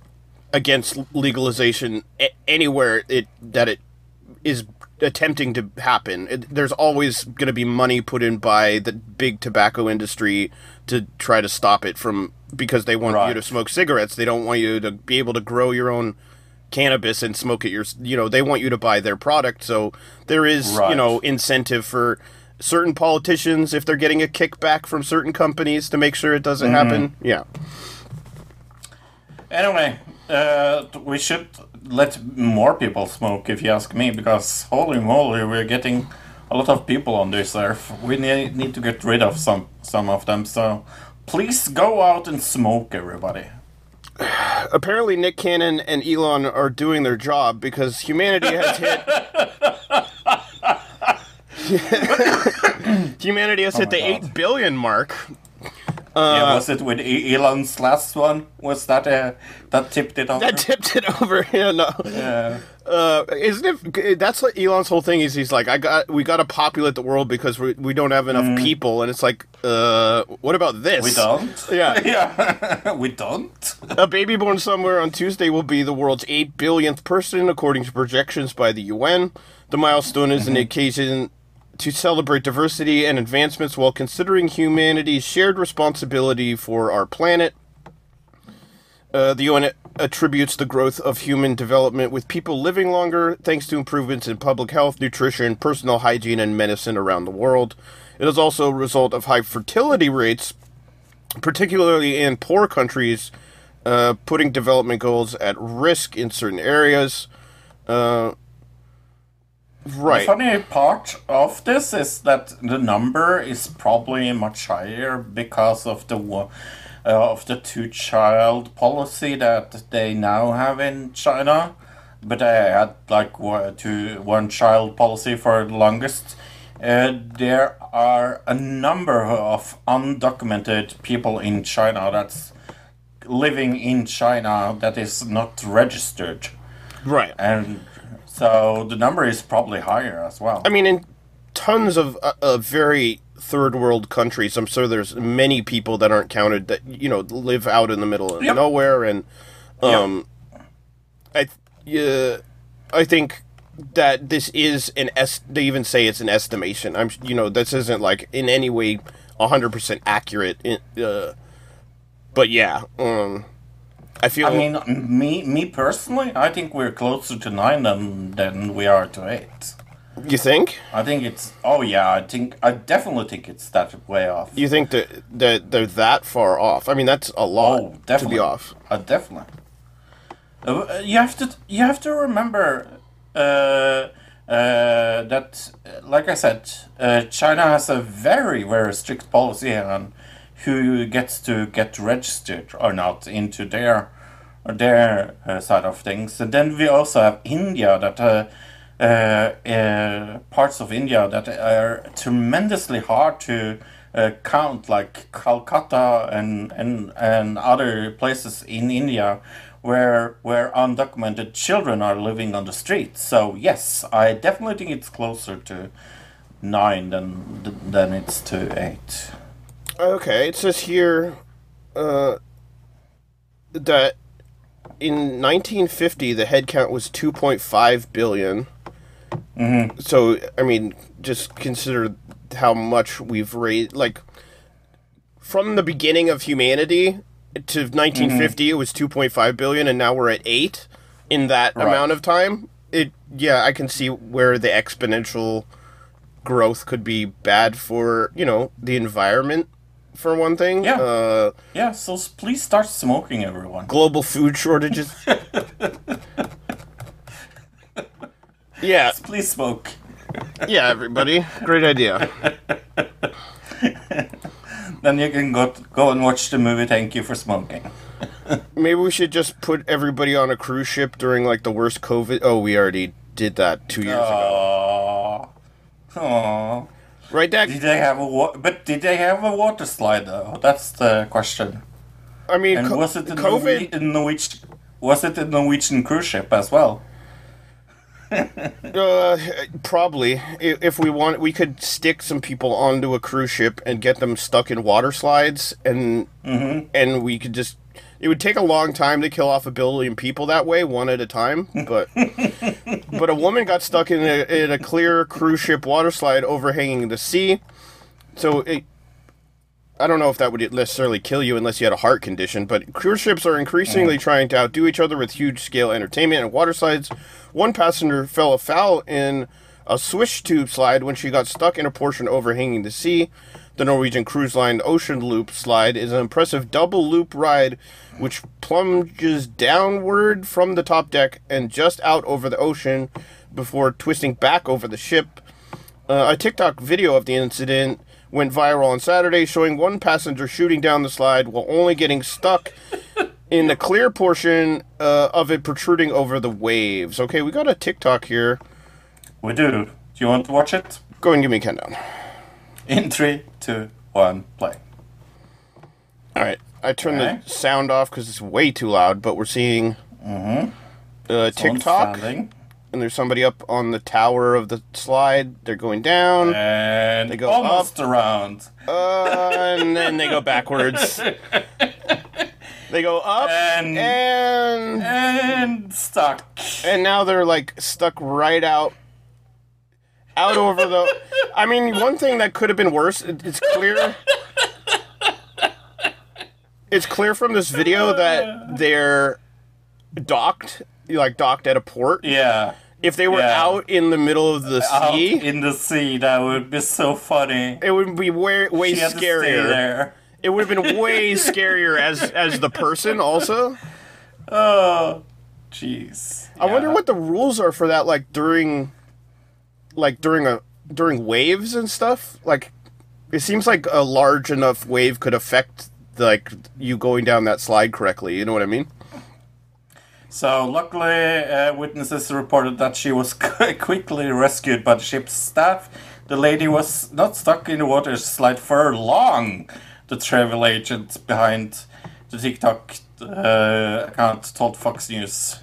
against legalization a- anywhere it that it is attempting to happen it, there's always going to be money put in by the big tobacco industry to try to stop it from because they want you to smoke cigarettes they don't want you to be able to grow your own cannabis and smoke it your you know they want you to buy their product so there is you know incentive for certain politicians if they're getting a kickback from certain companies to make sure it doesn't happen yeah Anyway, uh, we should let more people smoke, if you ask me, because holy moly, we're getting a lot of people on this earth. We need, need to get rid of some some of them. So please go out and smoke, everybody. Apparently Nick Cannon and Elon are doing their job because humanity has hit humanity has hit Oh my the God. eight billion mark. yeah, was it with E- Elon's last one? Was that uh, that tipped it over? That tipped it over. Yeah, no. yeah. Uh, isn't it? That's what Elon's whole thing is. He's like, I got, we got to populate the world because we, we don't have enough people, and it's like, uh, what about this? Mm. We don't. Yeah. yeah, we don't. A baby born somewhere on Tuesday will be the world's 8 billionth person, according to projections by the UN. The milestone is an occasion to celebrate diversity and advancements while considering humanity's shared responsibility for our planet. Uh, the UN attributes the growth of human development with people living longer thanks to improvements in public health, nutrition, personal hygiene, and medicine around the world. It is also a result of high fertility rates, particularly in poor countries, uh, putting development goals at risk in certain areas. Uh, The right. funny part of this is that the number is probably much higher because of the of the two-child policy that they now have in China. But they had like one, two, one-child policy for the longest. Uh, there are a number of undocumented people in China that's living in China that is not registered, Right. and so the number is probably higher as well. I mean, in tons of uh, uh, very third world countries, I'm sure there's many people that aren't counted that you know live out in the middle of Yep. nowhere, and um, I yeah, I think that this is an est. They even say it's an estimation. I'm you know this isn't like in any way hundred percent accurate. In, uh, but yeah, um, I feel. I mean, me me personally, I think we're closer to nine than than we are to eight. You think? I think it's. Oh yeah, I think I definitely think it's that way off. You think that that they're that far off? I mean, that's a lot Oh, to definitely be off. Uh, definitely. Uh, you have to you have to remember uh, uh, that, uh, like I said, uh, China has a very very strict policy on who gets to get registered or not into their their uh, side of things. And then we also have India that. Uh, uh, parts of India that are tremendously hard to uh, count, like Calcutta and, and and other places in India, where where undocumented children are living on the streets. So yes, I definitely think it's closer to nine than than it's to eight. Okay, it says here uh, that in 1950 the head count was 2.5 billion. Mm-hmm. So I mean, just consider how much we've raised. Like from the beginning of humanity to 1950, it was 2.5 billion, and now we're at eight in that Right. amount of time. It yeah, I can see where the exponential growth could be bad for you know the environment for one thing. Yeah. Uh, Yeah, so please start smoking, everyone. global food shortages. yeah, Please smoke. yeah, everybody. Great idea. Then you can go go and watch the movie. Thank you for smoking. Maybe we should just put everybody on a cruise ship during like the worst COVID. Oh, we already did that two years ago. Aww. Right, Dak? Did they have a wa- but did they have a water slide though? That's the question. I mean, And co- was it a COVID? Norwe- Norwegian? Was it a Norwegian cruise ship as well? Uh, probably. If we want, we could stick some people onto a cruise ship and get them stuck in water slides, and and we could just. It would take a long time to kill off a billion people that way, one at a time. But but a woman got stuck in a, in a clear cruise ship water slide overhanging the sea. So it, I don't know if that would necessarily kill you unless you had a heart condition, but cruise ships are increasingly trying to outdo each other with huge scale entertainment and water slides. One passenger fell afoul in a swish tube slide when she got stuck in a portion overhanging the sea. The Norwegian Cruise Line Ocean Loop slide is an impressive double loop ride which plunges downward from the top deck and just out over the ocean before twisting back over the ship. Uh, a TikTok video of the incident went viral on Saturday, showing one passenger shooting down the slide while only getting stuck in the clear portion uh, of it protruding over the waves. Okay, we got a TikTok here. We do. Do you want to watch it? Go and give me a countdown. In three, two, one, play. All right, I turned Okay. the sound off because it's way too loud. But we're seeing uh, TikTok, and there's somebody up on the tower of the slide. They're going down, and They go almost around. uh, and then they go backwards. they go up And- and And stuck. and now they're like stuck right out out over the i mean one thing that could have been worse it- it's clear it's clear from this video that they're docked like docked at a port Yeah. If they were Yeah. out in the middle of the Out sea in the sea, that would be so funny. it would be way way She had to stay scarier there. it would have been way scarier as as the person also Oh, jeez. I wonder what the rules are for that, like during, like during a during waves and stuff. Like, it seems like a large enough wave could affect like you going down that slide correctly. You know what I mean? So, luckily, uh, witnesses reported that she was quickly rescued by the ship's staff. The lady was not stuck in the water slide for long, the travel agent behind the TikTok uh, account told Fox News.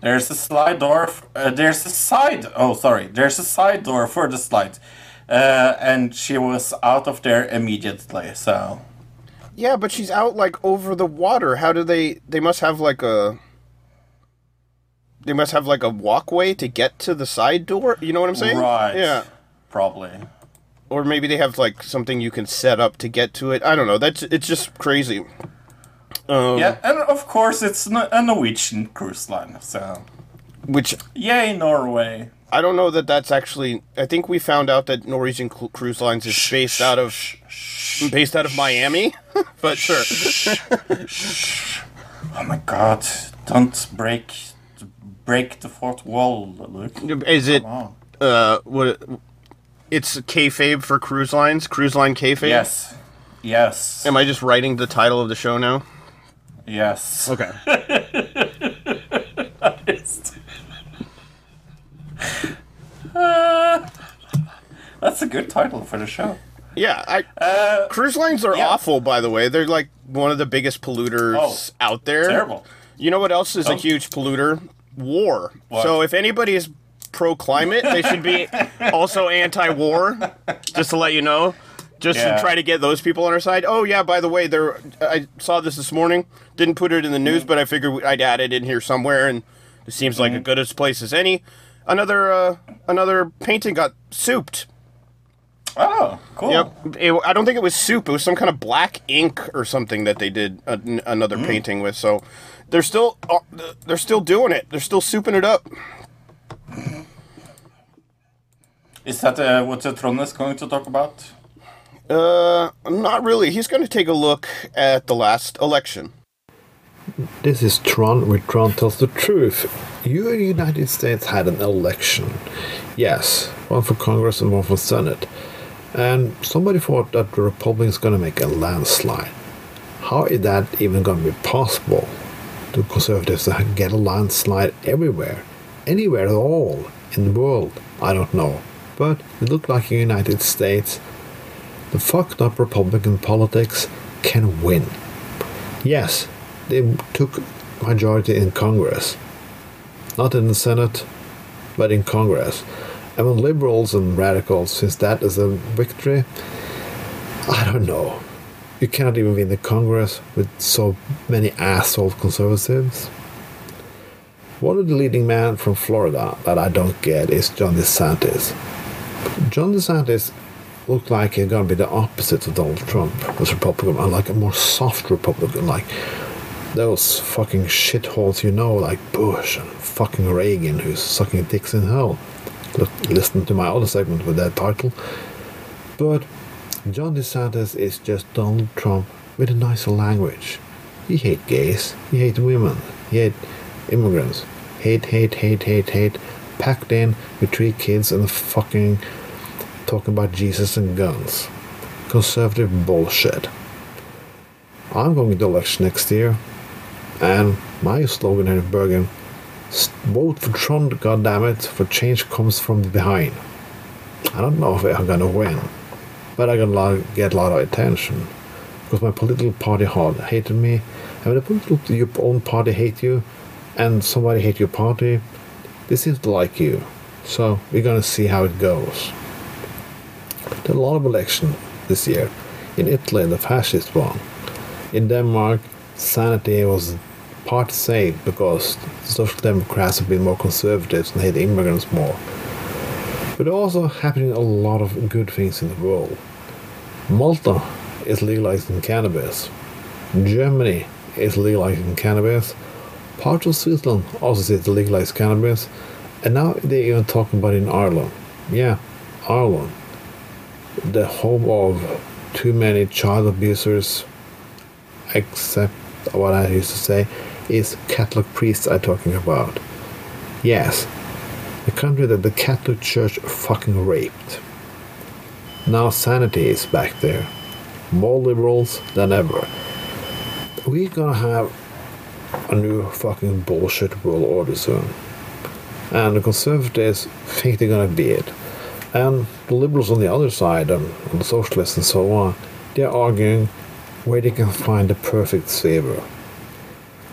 There's a slide door. F- uh, there's a side. Oh, sorry. There's a side door for the slide, uh, and she was out of there immediately. So Yeah, but she's out like over the water. How do they? They must have like a. They must have like a walkway to get to the side door. You know what I'm saying? right, Yeah. probably. or maybe they have like something you can set up to get to it. I don't know. That's it's just crazy. Um, yeah, and of course it's a Norwegian cruise line. So, Which yay Norway! I don't know that that's actually. I think we found out that Norwegian Cru- Cruise Lines is based out of based out of Miami. but sure. Oh my God! Don't break break the fourth wall, Luke. Is it Come on. uh what? It's kayfabe for cruise lines. Cruise line kayfabe. Yes, yes, Am I just writing the title of the show now? yes. Okay. That's a good title for the show. Yeah, I Uh, cruise lines are yeah. awful. By the way, they're like one of the biggest polluters Oh, out there. terrible. You know what else is a Oh. huge polluter? War. What? So if anybody is pro climate, they should be also anti war. Just to let you know. Just Yeah. to try to get those people on our side. Oh yeah, by the way, there I saw this this morning. Didn't put it in the news, Mm. but I figured I'd add it in here somewhere, and it seems like a Mm-hmm. good as place as any. Another uh, another painting got souped. Oh, cool. Yep. It, I don't think it was soup. It was some kind of black ink or something that they did a, another Mm. painting with. So they're still uh, they're still doing it. They're still souping it up. Is that uh, what Trond is going to talk about? Uh, not really. He's going to take a look at the last election. This is Tron, where Tron tells the truth. You in the United States had an election. Yes, one for Congress and one for Senate. And somebody thought that the Republicans going to make a landslide. How is that even going to be possible? The Conservatives get a landslide everywhere, anywhere at all in the world. I don't know. But it looked like in the United States, the fucked up Republican politics can win. Yes, they took majority in Congress, not in the Senate, but in Congress. And when liberals and radicals, since that is a victory, I don't know. You cannot even win the Congress with so many asshole conservatives. One of the leading men from Florida that I don't get is John DeSantis. John DeSantis looked like he's gonna be the opposite of Donald Trump as Republican, and like a more soft Republican, like those fucking shitholes you know, like Bush and fucking Reagan, who's sucking dicks in hell. Look, listen to my other segment with that title. But John DeSantis is just Donald Trump with a nicer language. He hate gays, he hate women, he hate immigrants, hate, hate, hate, hate, hate, packed in with three kids and fucking talking about Jesus and guns. Conservative bullshit. I'm going to election next year, and my slogan here in Bergen "S- vote for Trump, goddammit, for change comes from behind. I don't know if I'm gonna win, but I'm gonna get a lot of attention because my political party hated me, and when the political your own party hate you, and somebody hate your party, they seem to like you. So we're gonna see how it goes. There are a lot of election this year. In Italy, the fascist won. In Denmark, sanity was part saved because the Social Democrats have been more conservatives and hate immigrants more. But also happening a lot of good things in the world. Malta is legalizing cannabis. Germany is legalizing cannabis. Parts of Switzerland also said to legalize cannabis. And now they're even talking about in Ireland. Yeah, Ireland. The home of too many child abusers, except what I used to say, is Catholic priests I'm talking about. Yes, the country that the Catholic Church fucking raped. Now sanity is back there. More liberals than ever. We're gonna have a new fucking bullshit world order soon. And the conservatives think they're gonna be it. And the liberals on the other side, um, and, and the socialists and so on, they're arguing where they can find the perfect savior.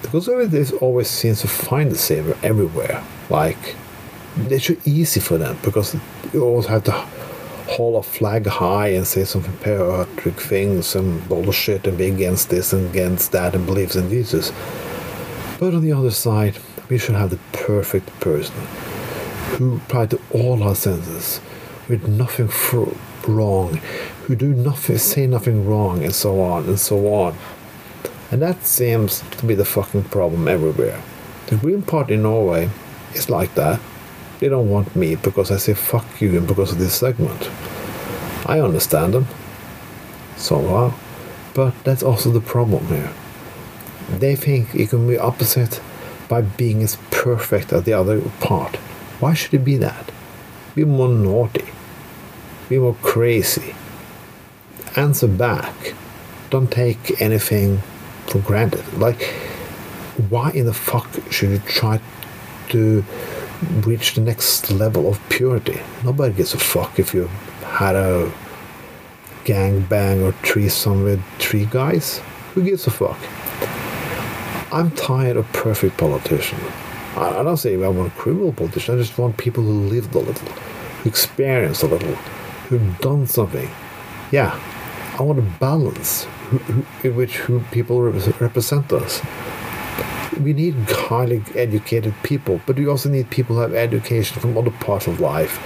The conservatives always seem to find the savior everywhere. Like, it's so easy for them because you always have to hold a flag high and say some patriotic things and bullshit and be against this and against that and believes in Jesus. But on the other side, we should have the perfect person who applied to all our senses, with nothing fr- wrong, who do nothing, say nothing wrong, and so on and so on. And that seems to be the fucking problem everywhere. The Green Party in Norway is like that. They don't want me because I say fuck you and because of this segment. I understand them. So what? But that's also the problem here. They think it can be opposite by being as perfect as the other part. Why should it be that? Be more naughty. Be more crazy. Answer back. Don't take anything for granted. Like, why in the fuck should you try to reach the next level of purity? Nobody gives a fuck if you had a gang bang or threesome with three guys. Who gives a fuck? I'm tired of perfect politicians. I, don't say I want a criminal politician. I just want people who lived a little, who experienced a little, who've done something. Yeah, I want a balance in which who people represent us. We need highly educated people, but we also need people who have education from other parts of life,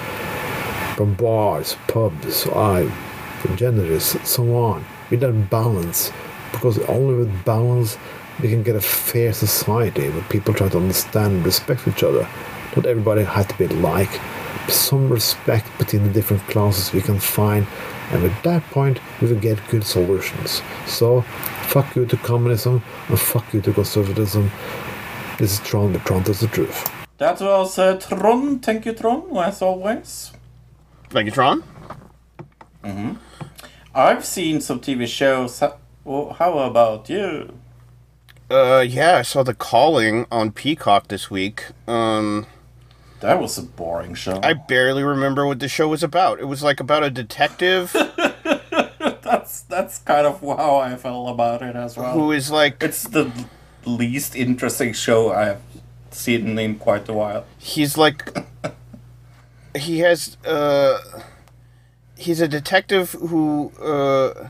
from bars, pubs, from genders, so on. We need balance, because only with balance we can get a fair society where people try to understand and respect each other. Not everybody has to be alike. Some respect between the different classes we can find, and at that point we will get good solutions. So, fuck you to communism and fuck you to conservatism. This is Tron, but Tron tells the truth. That was uh, Tron. Thank you, Tron, as always. Thank you, Tron. hmm I've seen some TV shows. How about you? Uh, yeah, I saw The Calling on Peacock this week. Um, That was a boring show. I barely remember what the show was about. It was like about a detective that's that's kind of how I felt about it as well. who is like It's the least interesting show I've seen in quite a while. he's like he has uh he's a detective who uh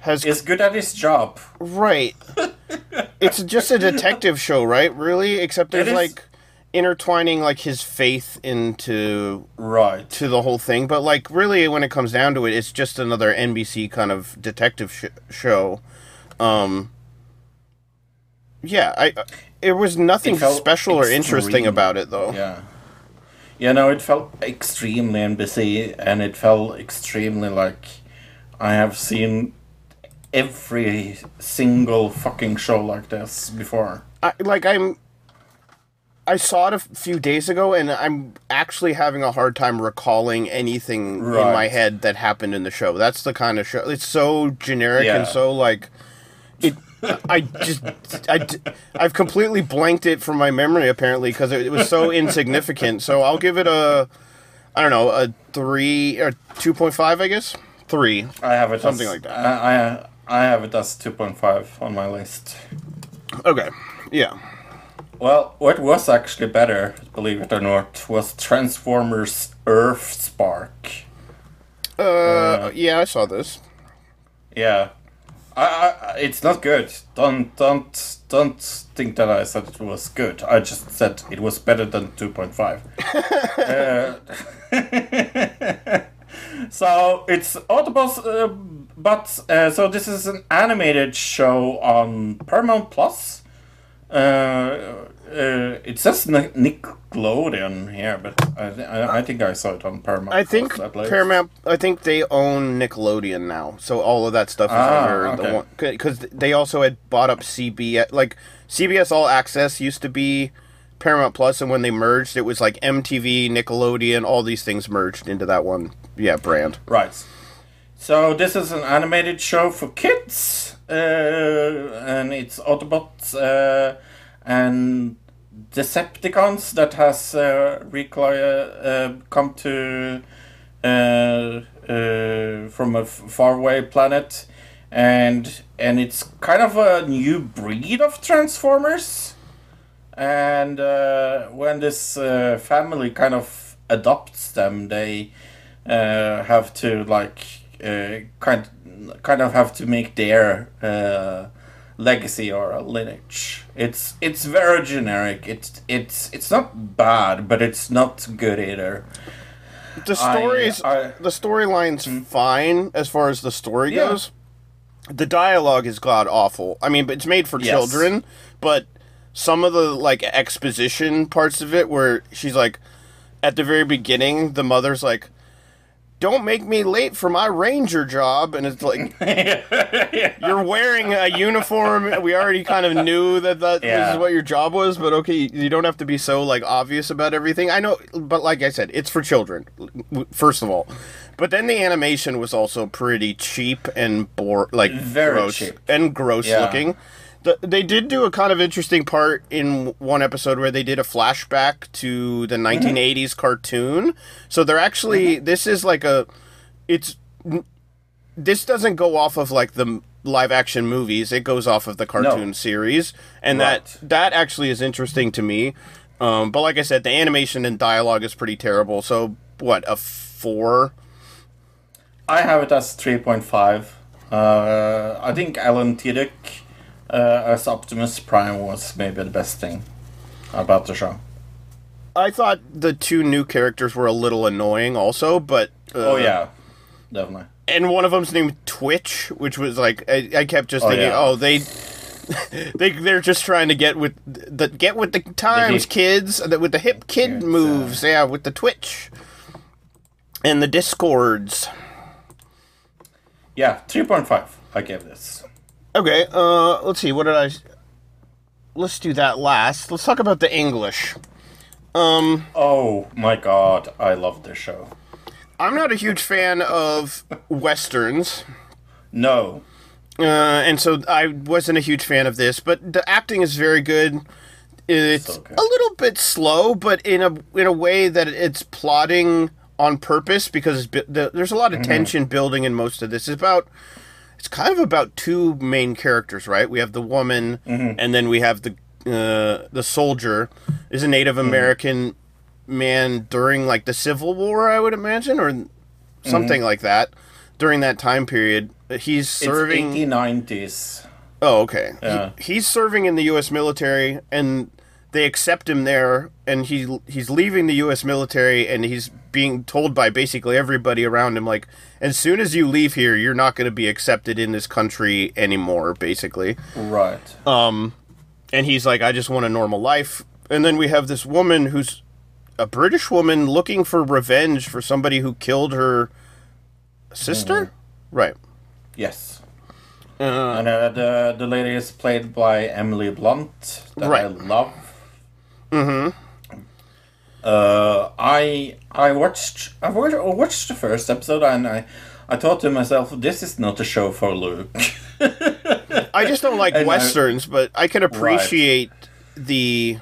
has Is good at his job. right it's just a detective show right really except there's It like intertwining like his faith into Right. to the whole thing but like really when it comes down to it it's just another nbc kind of detective sh- show um yeah i it was nothing It special or interesting about it though Yeah. Yeah, no, it felt extremely NBC, and it felt extremely like I have seen every single fucking show like this before. I, like I'm I saw it a few days ago and I'm actually having a hard time recalling anything in my head that happened in the show. That's the kind of show. It's so generic Yeah. and so like it I just I I've completely blanked it from my memory apparently because it, it was so insignificant. So I'll give it a I don't know, a 3 or 2.5 I guess. 3. I have it Something as, like that. I, I I have it as two point five on my list. Okay. Yeah. Well, what was actually better, believe it or not, was Transformers Earth Spark. Uh, yeah, I saw this. Yeah, I, I, it's not good. Don't don't don't think that I said it was good. I just said it was better than two point five. uh, so it's Autobots, uh, but uh, so this is an animated show on Paramount Plus. Uh, uh, it says Ni- Nickelodeon here, but I, th- I think I saw it on Paramount. I think Plus, at least. Paramount. I think they own Nickelodeon now, so all of that stuff is Ah, under okay. the one because they also had bought up CBS. Like CBS All Access used to be Paramount Plus, and when they merged, it was like MTV, Nickelodeon, all these things merged into that one. Yeah, brand. Right. So this is an animated show for kids, uh, and it's Autobots uh, and Decepticons that has uh, recli- uh, come to uh, uh, from a faraway planet, and and it's kind of a new breed of Transformers. And uh, when this family kind of adopts them, they have to like kind kind of have to make their legacy or a lineage. It's it's very generic. It's it's it's not bad, but it's not good either. the stories, I- the storyline's hmm? fine as far as the story Yeah. goes. The dialogue is god awful. I mean, but it's made for Yes. children, but some of the like exposition parts of it, where she's like, at the very beginning, the mother's like, "Don't make me late for my ranger job," and it's like, you're wearing a uniform. We already kind of knew that that this Yeah. is what your job was, but okay, you don't have to be so like obvious about everything. I know, but like I said, it's for children. First of all, but then the animation was also pretty cheap and bore like Very gross cheap. and gross Yeah. looking. The, they did do a kind of interesting part in one episode where they did a flashback to the 1980s cartoon. So they're actually this is like a it's this doesn't go off of like the live action movies. It goes off of the cartoon No. series, and Right. that that actually is interesting to me. Um, but like I said, the animation and dialogue is pretty terrible. So what a four? I have it as 3.5. Uh, I think Alan Tudyk uh, as Optimus Prime was maybe the best thing about the show. I thought the two new characters were a little annoying, also, but uh, oh yeah, definitely. and one of them's named Twitch, which was like I, I kept just Oh, thinking, yeah. oh, they they they're just trying to get with the get with the times, hip- kids, the- with the hip kid Kids, moves, yeah, with the Twitch and the discords. Yeah, 3.5. I gave this. Okay, uh, let's see. What did I? Let's do that last. Let's talk about the English. Um, Oh my god, I love this show. I'm not a huge fan of westerns. No, Uh, and so I wasn't a huge fan of this, but the acting is very good. It's So good. a little bit slow, but in a in a way that it's plotting on purpose because it's, there's a lot of tension building in most of this. It's about it's kind of about two main characters, right? We have the woman, and then we have the uh, the soldier. Is a Native American man during like the Civil War, I would imagine, or something like that. During that time period, he's serving. it's 1890s. Oh, okay. He- he's serving in the U.S. military, and they accept him there, and he he's leaving the U.S. military, and he's being told by basically everybody around him, like, as soon as you leave here, you're not going to be accepted in this country anymore, basically. Right. Um, And he's like, I just want a normal life. And then we have this woman who's a British woman looking for revenge for somebody who killed her sister, right? yes. and uh, the the lady is played by Emily Blunt, that I love. Mm-hmm. Uh, I I watched I watched, I watched the first episode and I I thought to myself, this is not a show for Luke. I just don't like And I- westerns, but I can appreciate the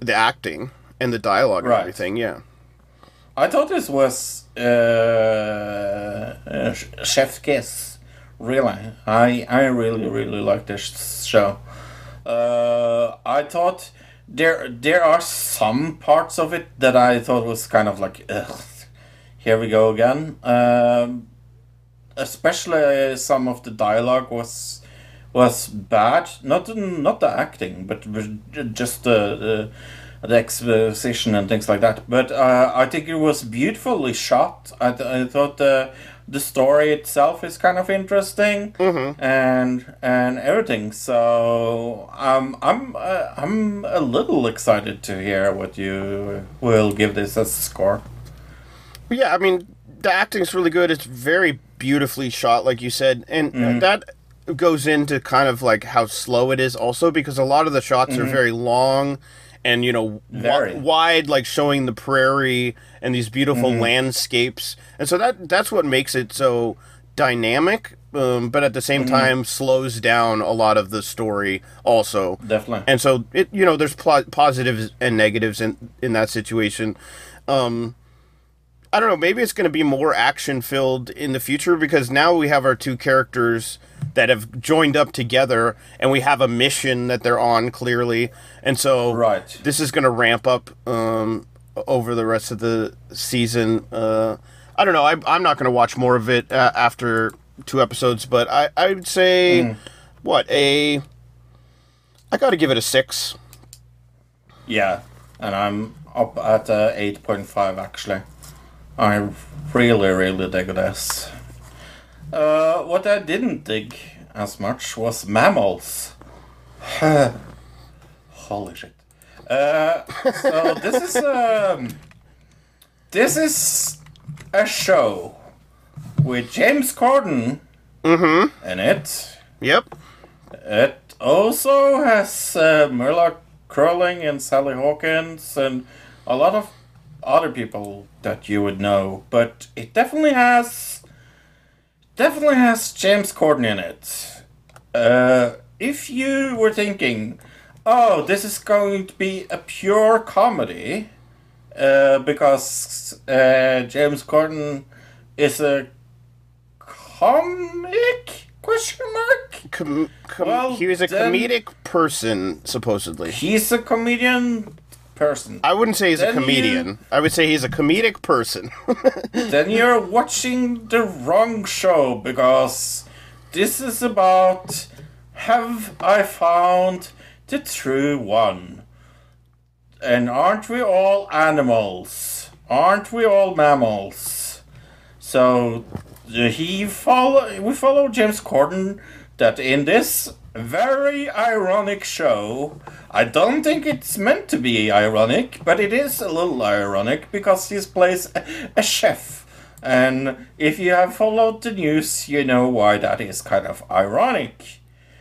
the acting and the dialogue and everything. Yeah. I thought this was uh, uh, Chef Kiss. Really, I I really really like this show. Uh, I thought there there are some parts of it that I thought was kind of like, ugh, here we go again. Um, especially some of the dialogue was was bad. Not not the acting, but just the. the the exposition and things like that. But uh, I think it was beautifully shot. I, th- I thought the the story itself is kind of interesting and and everything. So um, I'm uh, I'm a little excited to hear what you will give this as a score. Yeah, I mean, the acting's really good. It's very beautifully shot, like you said, and that goes into kind of like how slow it is, also because a lot of the shots are very long and you know wi- wide, like showing the prairie and these beautiful landscapes, and so that that's what makes it so dynamic. Um, but at the same time, slows down a lot of the story also. Definitely. And so it, you know, there's pl- positives and negatives in in that situation. Um, I don't know. Maybe it's going to be more action filled in the future because now we have our two characters that have joined up together, and we have a mission that they're on clearly, and so Right. this is going to ramp up um, over the rest of the season. Uh, I don't know. I, I'm not going to watch more of it uh, after two episodes, but I I would say what a I got to give it a six. Yeah, and I'm up at uh, eight point five actually. I really, really dig this. Uh, what I didn't dig as much was mammals. Holy shit. Uh, so this is um, this is a show with James Corden in it. Yep. It also has uh, Kreiling and Sally Hawkins and a lot of other people that you would know, but it definitely has definitely has James Corden in it. Uh, if you were thinking, oh, this is going to be a pure comedy, uh, because uh, James Corden is a comic question mark. Com- com- Well, he was a comedic person, supposedly. He's a comedian person. I wouldn't say he's a Then you- comedian. I would say he's a comedic person. then you're watching the wrong show because this is about have I found the true one? And aren't we all animals? Aren't we all mammals? So he follow we follow James Corden that in this very ironic show. I don't think it's meant to be ironic, but it is a little ironic because he plays a, a chef. And if you have followed the news, you know why that is kind of ironic.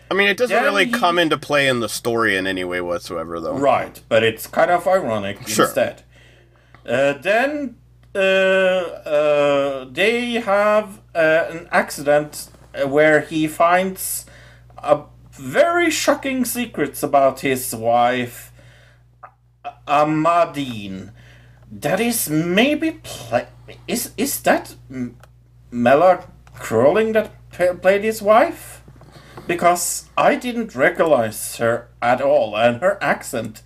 I mean, it doesn't really he- come into play in the story in any way whatsoever, though. Right, but it's kind of ironic Sure. instead. Uh, then uh, uh, they have uh, an accident uh, where he finds a very shocking secrets about his wife, Amandine. That is maybe play- is is that M- Melia Kreiling that p- played his wife? because I didn't recognize her at all, and her accent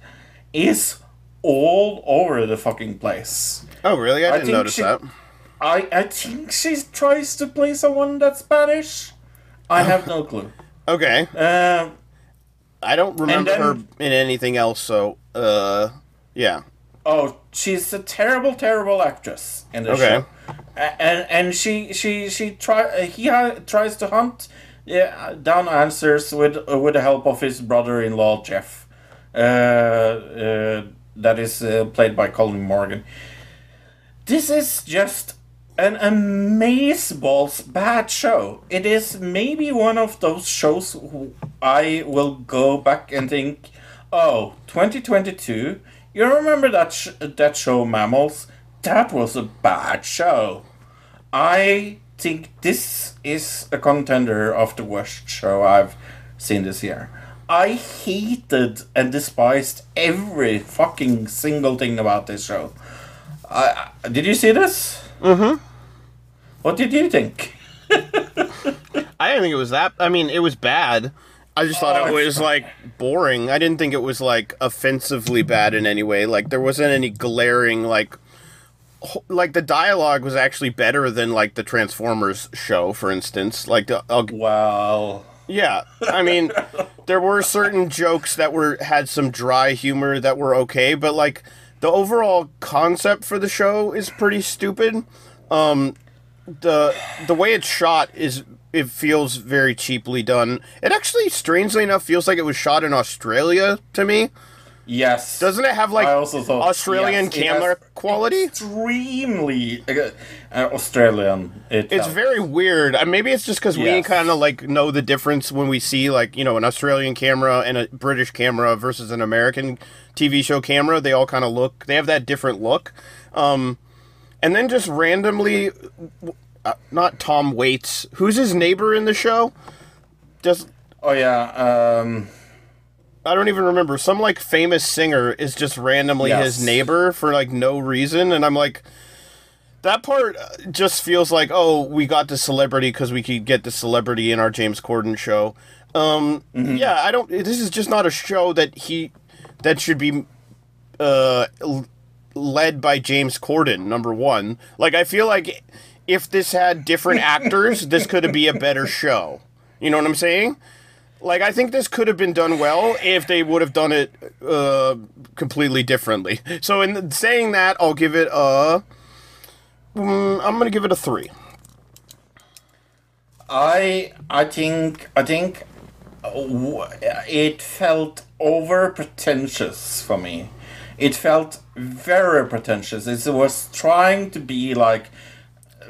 is all over the fucking place. Oh, really? I I didn't think notice she- that. I I think she tries to play someone that's Spanish. I have no clue. Okay. Um, I don't remember then- her in anything else, so, uh, yeah. oh, she's a terrible, terrible actress in the Okay. show, and and she she she try he ha- tries to hunt yeah, down answers with uh, with the help of his brother-in-law Jeff, uh, uh, that is uh, played by Colin Morgan. This is just an amazeballs bad show. It is maybe one of those shows I will go back and think, oh, 2022. You remember that sh- that show Mammals? That was a bad show. I think this is a contender of the worst show I've seen this year. I hated and despised every fucking single thing about this show. I- did you see this? Mm-hmm. What did you think? I didn't think it was that. I mean, it was bad. I just thought Oh, it was like boring. I didn't think it was like offensively bad in any way. Like there wasn't any glaring like ho- like the dialogue was actually better than like the Transformers show, for instance. Like the I'll, Well, yeah, I mean, there were certain jokes that were had some dry humor that were okay, but like the overall concept for the show is pretty stupid. Um, the the way it's shot is it feels very cheaply done. It actually, strangely enough, feels like it was shot in Australia to me. yes. Doesn't it have like thought- Australian yes, camera quality? Extremely uh, Australian. It It's felt. very weird. Uh, Maybe it's just because we kind of like know the difference when we see like you know an Australian camera and a British camera versus an American TV show camera. They all kind of look. They have that different look. Um, and then just randomly, uh, not Tom Waits. Who's his neighbor in the show? Just Oh yeah. Um, I don't even remember. Some like famous singer is just randomly Yes. his neighbor for like no reason, and I'm like, that part uh, just feels like oh, we got the celebrity because we could get the celebrity in our James Corden show. Um, yeah, I don't. This is just not a show that he that should be uh led by James Corden. Number one, like I feel like if this had different actors, this could be a better show. You know what I'm saying? Like I think this could have been done well if they would have done it uh, completely differently. So in saying that, I'll give it a mm, I'm gonna give it a three. I I think I think uh, it felt over pretentious for me. It felt very pretentious. It was trying to be like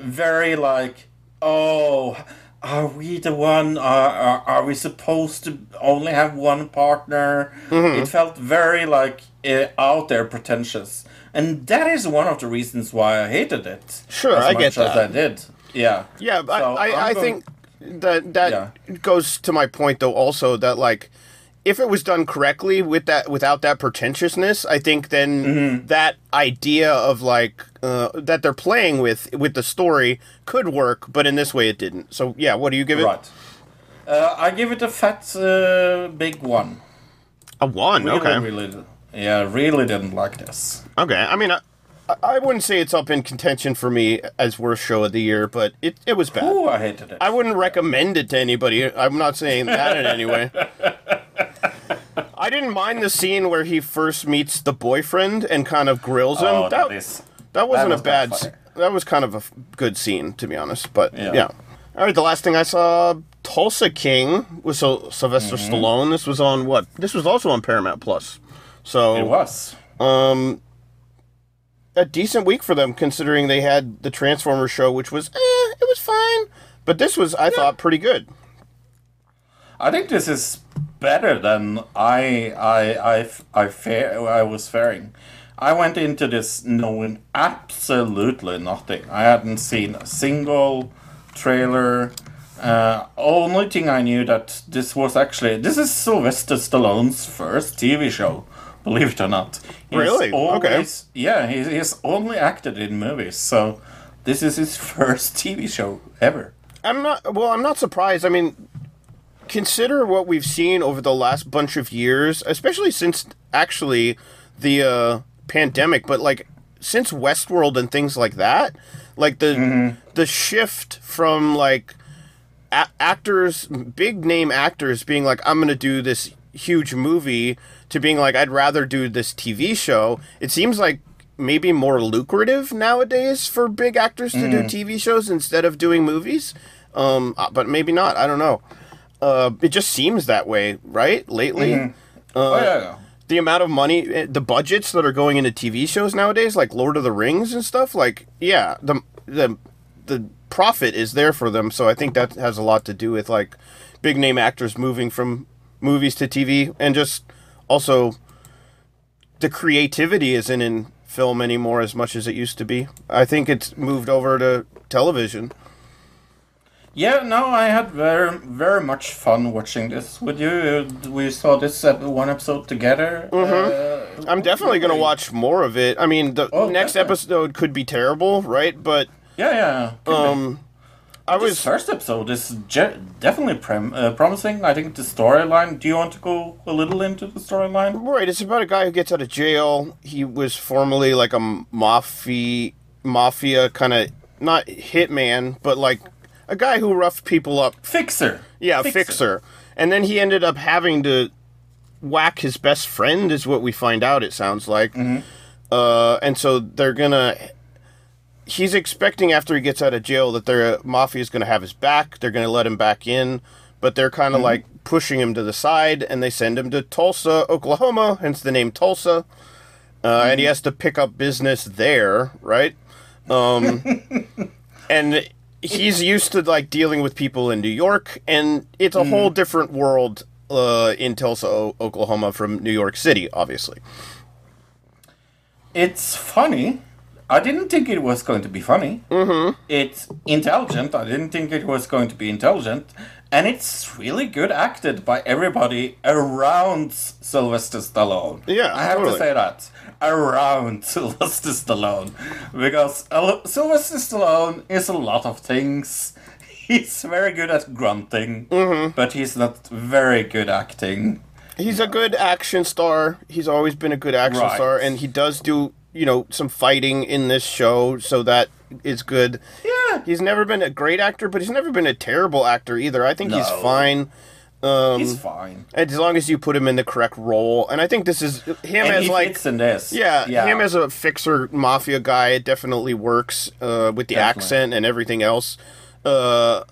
very like oh are we the one are, are, are we supposed to only have one partner Mhm. it felt very like uh, out there pretentious and that is one of the reasons why i hated it Sure, I get as that. i did yeah Yeah, but So I, I, I going- think that that goes to my point though also that like if it was done correctly with that without that pretentiousness, I think then Mm-hmm. that idea of like uh, that they're playing with with the story could work, but in this way it didn't. So yeah, what do you give it? Right. uh, i give it a fat uh, big one A one, really, okay. really yeah really didn't like this Okay, I mean I, I wouldn't say it's up in contention for me as worst show of the year, but it it was bad. Ooh, i hated it I wouldn't recommend it to anybody. I'm not saying that in any way. I didn't mind the scene where he first meets the boyfriend and kind of grills him. Oh, that, that is- that wasn't that was a bad. not s- funny. That was kind of a f- good scene, to be honest. But Yeah. yeah. All right, the last thing I saw, Tulsa King with Syl- Sylvester Mhm. Stallone. This was on what? This was also on Paramount Plus. So It was. Um, a decent week for them considering they had the Transformers show, which was eh, it was fine, but this was I thought pretty good. I think this is better than I I I I fare I was faring. I went into this knowing absolutely nothing. I hadn't seen a single trailer. Uh, only thing I knew that this was actually this is Sylvester Stallone's first TV show. Believe it or not. He's Really? Okay. Yeah, he, he's only acted in movies, so this is his first TV show ever. I'm not well. I'm not surprised. I mean, consider what we've seen over the last bunch of years, especially since actually the uh, pandemic. But like since Westworld and things like that, like the the shift from like a- actors, big name actors, being like, I'm gonna do this huge movie, to being like, I'd rather do this TV show. It seems like maybe more lucrative nowadays for big actors to do Mm. TV shows instead of doing movies. Um, uh, but maybe not. I don't know. Uh, it just seems that way, right? Lately, Mhm. uh, Oh, yeah, yeah. The amount of money, eh, the budgets that are going into TV shows nowadays, like Lord of the Rings and stuff, like yeah, the the the profit is there for them. So I think that has a lot to do with like big name actors moving from movies to TV, and just also the creativity isn't in film anymore as much as it used to be. I think it's moved over to television. Yeah, no, I had very, very much fun watching this with you. We saw this one episode together. Mhm. I'm definitely going to watch more of it. I mean, the next episode could be terrible, right? But Yeah, yeah. um, I This was first episode is ge- definitely prom- uh, promising. I think the storyline. Do you want to go a little into the storyline? right. It's about a guy who gets out of jail. He was formerly like a mafia, mafia kind of not hitman, but like a guy who roughed people up. Fixer. Yeah, Fixer. fixer. And then he ended up having to whack his best friend, is what we find out. It sounds like. Uh, and so they're gonna. He's expecting after he gets out of jail that their mafia is gonna have his back. They're gonna let him back in, but they're kind of Mhm. like pushing him to the side, and they send him to Tulsa, Oklahoma, hence the name Tulsa. Uh, And he has to pick up business there, right? Um, and he's used to like dealing with people in New York, and it's a whole different world uh, in Tulsa, o- Oklahoma, from New York City, obviously. It's funny. I didn't think it was going to be funny. Mm-hmm. It's intelligent. I didn't think it was going to be intelligent. And it's really good acted by everybody around Sylvester Stallone. Yeah, I have totally. to say that. Around Sylvester Stallone. Because Sylvester Stallone is a lot of things. He's very good at grunting, Mhm. but he's not very good acting. He's a good action star. He's always been a good action Right. star, and he does do you know some fighting in this show, so that is good. Yeah, he's never been a great actor, but he's never been a terrible actor either. I think he's fine. Um, He's fine. as long as you put him in the correct role, and I think this is him And as like in this. yeah, Yeah. him as a fixer mafia guy. It definitely works uh, with the Definitely. accent and everything else. Uh,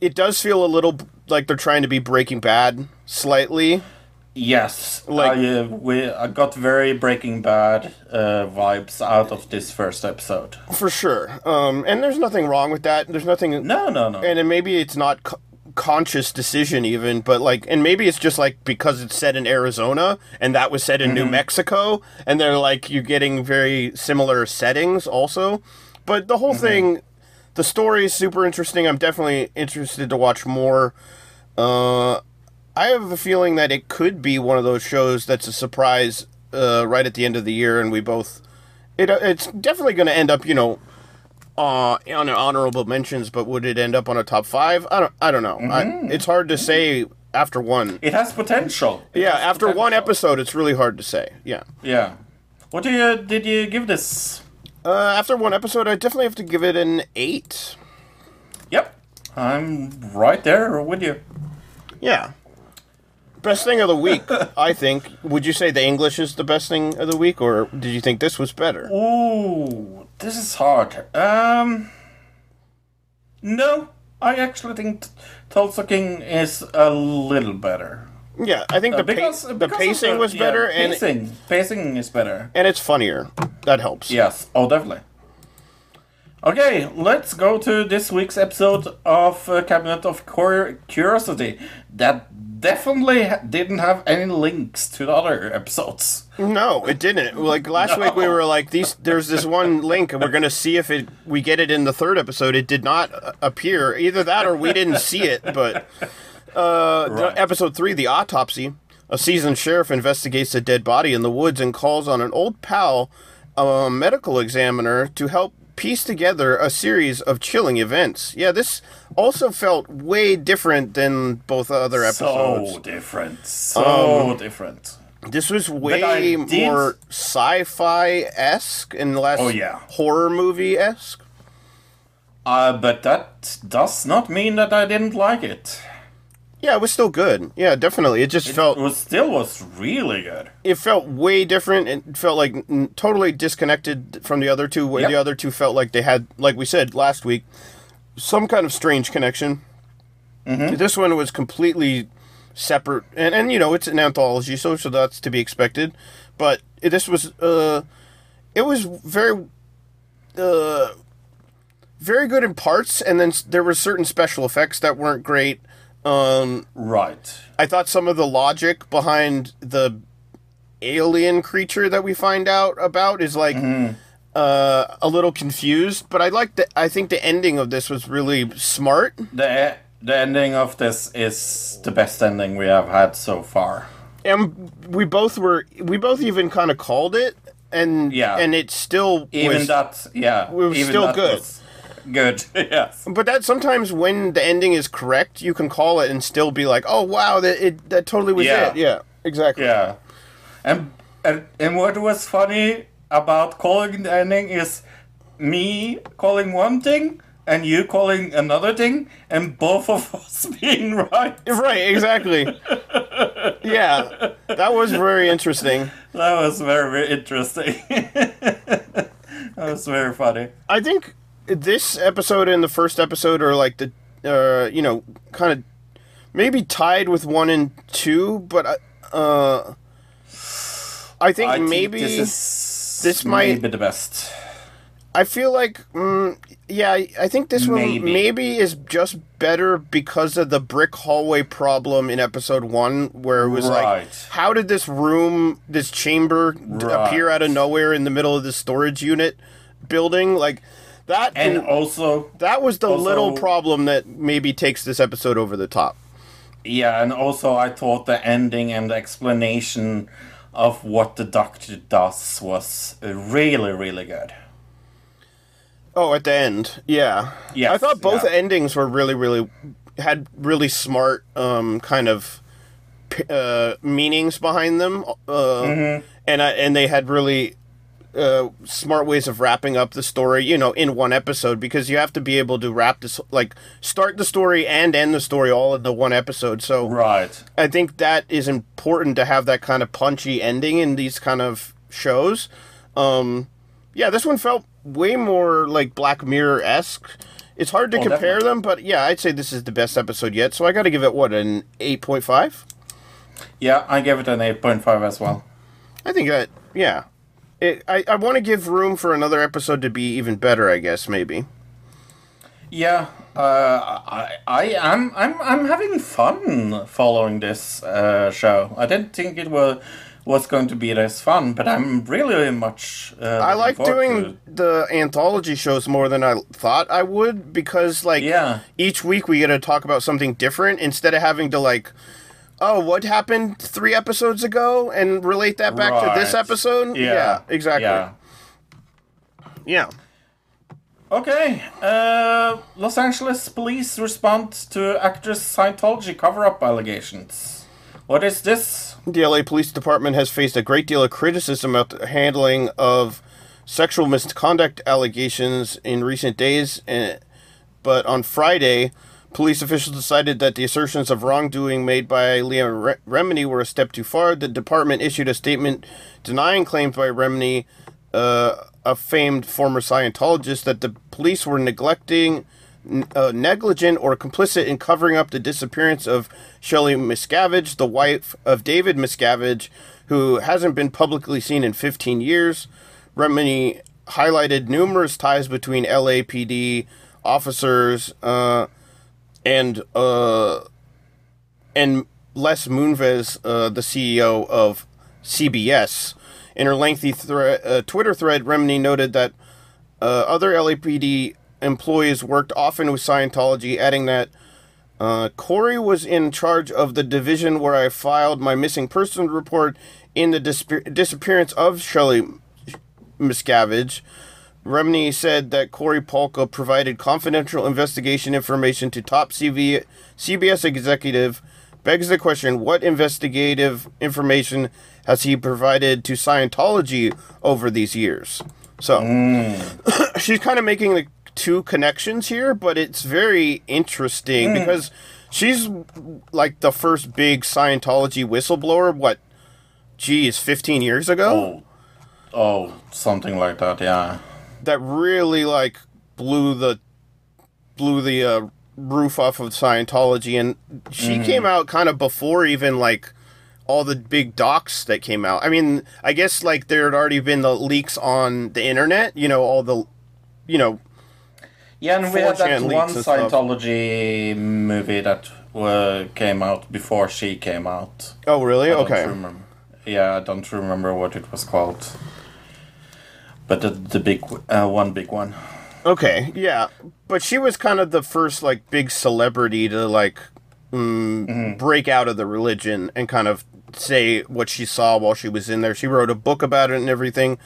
it does feel a little like they're trying to be Breaking Bad slightly. Yes, Like- I, uh, we I got very Breaking Bad uh, vibes out of this first episode. For sure. Um, and there's nothing wrong with that. There's nothing. No, no, no. And maybe it's not co- conscious decision even, but like, and maybe it's just like because it's set in Arizona and that was set in New Mexico, and they're like you're getting very similar settings also. But the whole thing, the story is super interesting. I'm definitely interested to watch more. Uh, I have a feeling that it could be one of those shows that's a surprise uh, right at the end of the year, and we both. It, uh, it's definitely going to end up, you know, uh, on honorable mentions, but would it end up on a top five? I don't. I don't know. I, it's hard to say after one. it has potential. It Yeah, has after one episode, it's really hard to say. Yeah. Yeah. What do you did you give this? Uh, after one episode, I definitely have to give it an eight. Yep, I'm right there with you. Yeah. Best thing of the week, I think. Would you say the English is the best thing of the week, or did you think this was better? Ooh, this is hard. Um, no, I actually think Tulsa King is a little better. Yeah, I think Uh, the pa- because, the pacing the- was yeah, better, and pacing pacing is better. and it's funnier. That helps. Yes, oh definitely. Okay, let's go to this week's episode of uh, Cabinet of Cur- Curiosity. That definitely didn't have any links to the other episodes. No, it didn't. Like last week, we were like, "These." There's this one link, and we're gonna see if it we get it in the third episode. It did not uh, appear. Either that, or we didn't see it. But uh, the- episode three, the autopsy. A seasoned sheriff investigates a dead body in the woods and calls on an old pal, a medical examiner, to help piece together a series of chilling events. Yeah, this also felt way different than both other episodes. So different. So different. This was way more sci-fi esque and less Oh, yeah. horror movie esque. Uh, but that does not mean that I didn't like it. Yeah, it was still good. Yeah, definitely. It just felt It felt was still was really good. it felt way different. It felt like n- totally disconnected from the other two. Where Yep. the other two felt like they had, like we said last week, some kind of strange connection. Mm-hmm. This one was completely separate, and and you know it's an anthology, so so that's to be expected. But this was uh, it was very uh, very good in parts, and then there were certain special effects that weren't great. Um, Right. I thought some of the logic behind the alien creature that we find out about is like uh, a little confused, but I like the. I think the ending of this was really smart. The the ending of this is the best ending we have had so far. and we both were we both even kind of called it and Yeah. and it still Even was, that, yeah, it was still good. was good. yes. but that sometimes when the ending is correct you can call it and still be like oh wow that it that totally was Yeah. it yeah exactly Yeah. And, and and what was funny about calling the ending is me calling one thing and you calling another thing and both of us being right. right exactly yeah that was very interesting That was very, very interesting. that was very funny. i think this episode and the first episode are like the uh you know kind of maybe tied with one and two but I- uh i think I think maybe this is this might- be the best. I feel like, mm, yeah, I- think this one Maybe. maybe is just better because of the brick hallway problem in episode one, where it was like, how did this room, this chamber, Right. appear out of nowhere in the middle of the storage unit building? Like that, And also, that was the also- little problem that maybe takes this episode over the top. yeah, and also I thought the ending and the explanation of what the doctor does was really, really good. Oh, at the end, yeah. Yes, I thought both yeah. endings were really, really had really smart um, kind of uh, meanings behind them, uh, Mm-hmm. and I, and they had really uh, smart ways of wrapping up the story, you know, in one episode because you have to be able to wrap this, like, start the story and end the story all in the one episode. So, Right. I think that is important to have that kind of punchy ending in these kind of shows. Um, yeah, this one felt way more like Black Mirror esque. It's hard to Oh, compare definitely. them, but yeah, I'd say this is the best episode yet. So I got to give it what an eight point five. Yeah, I gave it an 8.5 as well. I think that yeah, it, I I want to give room for another episode to be even better. I guess maybe. Yeah, uh, I, I am, I'm, I'm having fun following this uh, show. I didn't think it was was going to be this fun, but I'm really much. Uh, I like doing the anthology shows more than I thought I would because like Yeah. each week we get to talk about something different instead of having to like oh what happened 3 episodes ago and relate that back to this episode. Yeah, exactly. Yeah. Yeah. Okay, uh, Los Angeles police respond to actress Scientology cover-up allegations. What is this? The LA Police Department has faced a great deal of criticism about the handling of sexual misconduct allegations in recent days, eh, but on Friday, police officials decided that the assertions of wrongdoing made by Re- Remini were a step too far. The department issued a statement denying claims by Remini, uh, a famed former Scientologist, that the police were neglecting uh, negligent or complicit in covering up the disappearance of Shelley Miscavige, the wife of David Miscavige, who hasn't been publicly seen in 15 years. Remini highlighted numerous ties between LAPD officers uh, and uh, and Les Moonves, uh, the CEO of CBS. In her lengthy thre- uh, Twitter thread, Remini noted that uh, other LAPD employees worked often with Scientology, adding that uh, Cory was in charge of the division where I filed my missing person report in the disappearance of Shelley Miscavige. Remini said that Cory Palka provided confidential investigation information to top CV- CBS executive. Begs the question: What investigative information has he provided to Scientology over these years? So mm. she's kind of making the two connections here, but it's very interesting mm. because she's like the first big Scientology whistleblower. What? Geez, fifteen years ago. Oh, oh, something like that. Yeah. That really like blew the blew the uh, roof off of Scientology, and she came out kind of before even like all the big docs that came out. I mean, I guess like there had already been the leaks on the internet. You know, all the you know Yeah, and we had that one. Scientology movie that uh, came out before she came out. Oh, really? Okay. remember. Yeah, I don't remember what it was called. But the, the big, uh, one big one. Okay, yeah, but she was kind of the first like big celebrity to like mm, break out of the religion and kind of say what she saw while she was in there. She wrote a book about it and everything,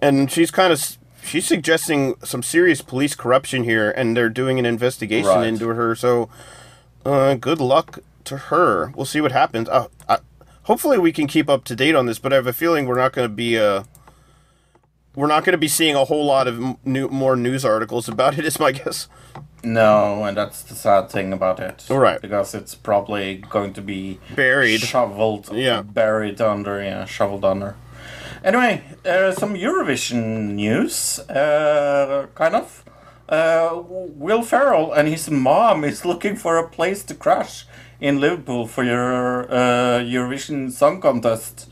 and she's kind of she's suggesting some serious police corruption here, and they're doing an investigation Right. into her. So, uh, good luck to her. We'll see what happens. Uh, I, hopefully, we can keep up to date on this, but I have a feeling we're not going to be uh we're not going to be seeing a whole lot of m- new, more news articles about it. Is my guess. No, and that's the sad thing about it. Right. Because it's probably going to be Buried. shoveled, Yeah. buried under, yeah, shoveled under. Anyway, uh, some Eurovision news, uh, kind of. Uh, Will Ferrell and his mom is looking for a place to crash in Liverpool for your uh, Eurovision Song Contest.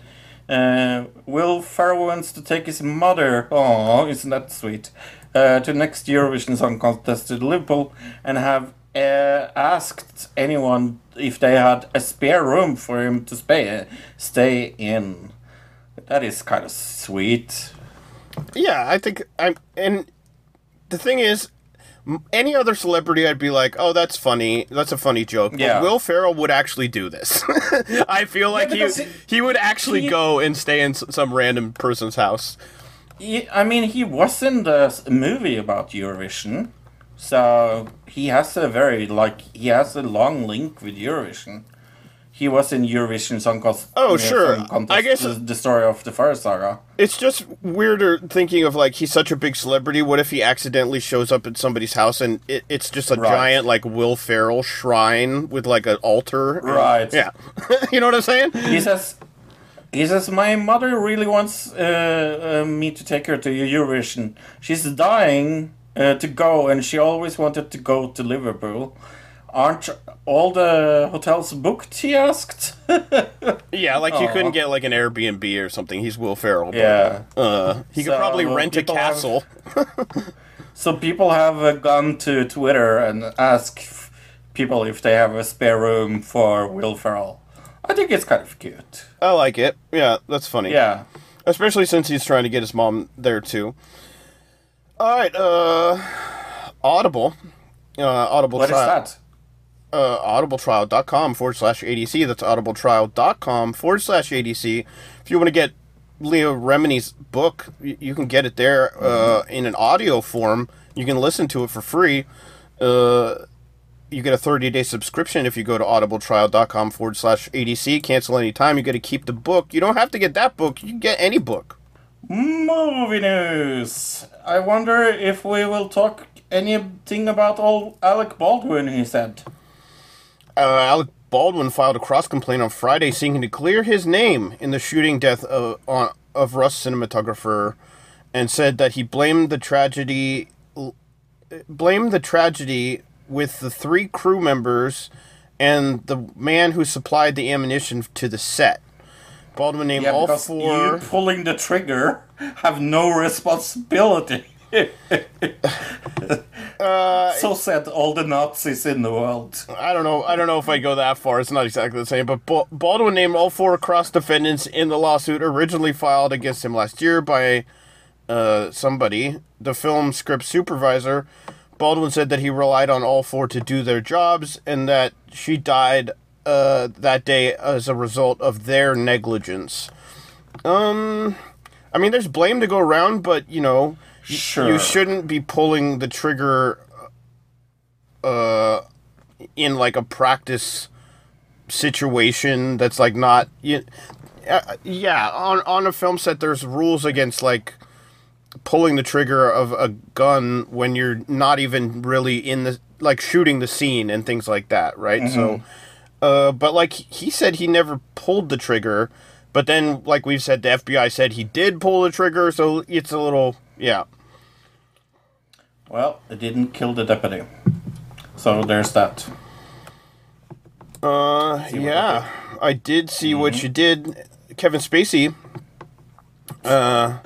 Uh, Will Ferrell wants to take his mother, oh, isn't that sweet, uh, to next Eurovision Song Contest to Liverpool and have uh, asked anyone if they had a spare room for him to stay, stay in. That is kind of sweet. Yeah, I think I'm. And the thing is, any other celebrity, I'd be like, "Oh, that's funny. That's a funny joke." But Yeah. Will Ferrell would actually do this. I feel like he he- he would actually he- go and stay in some random person's house. He, I mean, he was in the movie about Eurovision, so he has a very like he has a long link with Eurovision. He was in Eurovision Song Contest. Oh, sure. Contest, I guess- the, the story of the Fire Saga. It's just weirder thinking of like he's such a big celebrity. What if he accidentally shows up at somebody's house and it, it's just a Right. giant like Will Ferrell shrine with like an altar? Right. Yeah. you know what I'm saying? He says, he says, my mother really wants uh, uh, me to take her to Eurovision. She's dying uh, to go, and she always wanted to go to Liverpool. Aren't all the hotels booked? He asked. Yeah, like you Aw. couldn't get like an Airbnb or something. He's Will Ferrell. but, Yeah. Uh, he could probably well, rent a people have- castle. So people have uh, gone to Twitter and asked people if they have a spare room for Will Ferrell. I think it's kind of cute. I like it. Yeah, that's funny. Yeah. Especially since he's trying to get his mom there too. All right, uh Audible. Uh Audible What is that? Uh audibletrial.com forward slash ADC. That's audibletrial.com forward slash ADC. If you want to get Leah Remini's book, y- you can get it there uh, in an audio form. You can listen to it for free. Uh, you get a 30 day subscription if you go to audibletrial.com forward slash ADC. Cancel anytime. You get to keep the book. You don't have to get that book. You can get any book. Movie news. I wonder if we will talk anything about all Alec Baldwin. He said. Uh, Alec Baldwin filed a cross complaint on Friday seeking to clear his name in the shooting death of, on, of Rust cinematographer and said that he blamed the tragedy blamed the tragedy with the three crew members and the man who supplied the ammunition to the set. Baldwin named Yeah, all four you pulling the trigger have no responsibility. So said all the Nazis in the world. I don't know. I don't know if I go that far. It's not exactly the same. But Baldwin named all four cross defendants in the lawsuit originally filed against him last year by uh, somebody, the film script supervisor. Baldwin said that he relied on all four to do their jobs and that she died uh, that day as a result of their negligence. Um, I mean, there's blame to go around, but you know, Sure. you shouldn't be pulling the trigger uh in like a practice situation that's like not you, uh, yeah on on a film set there's rules against like pulling the trigger of a gun when you're not even really in the like shooting the scene and things like that right so uh but like he said he never pulled the trigger but then like we've said the FBI said he did pull the trigger so it's a little yeah Well, it didn't kill the deputy. So there's that. Uh, yeah, I did see what you did. Kevin Spacey, uh,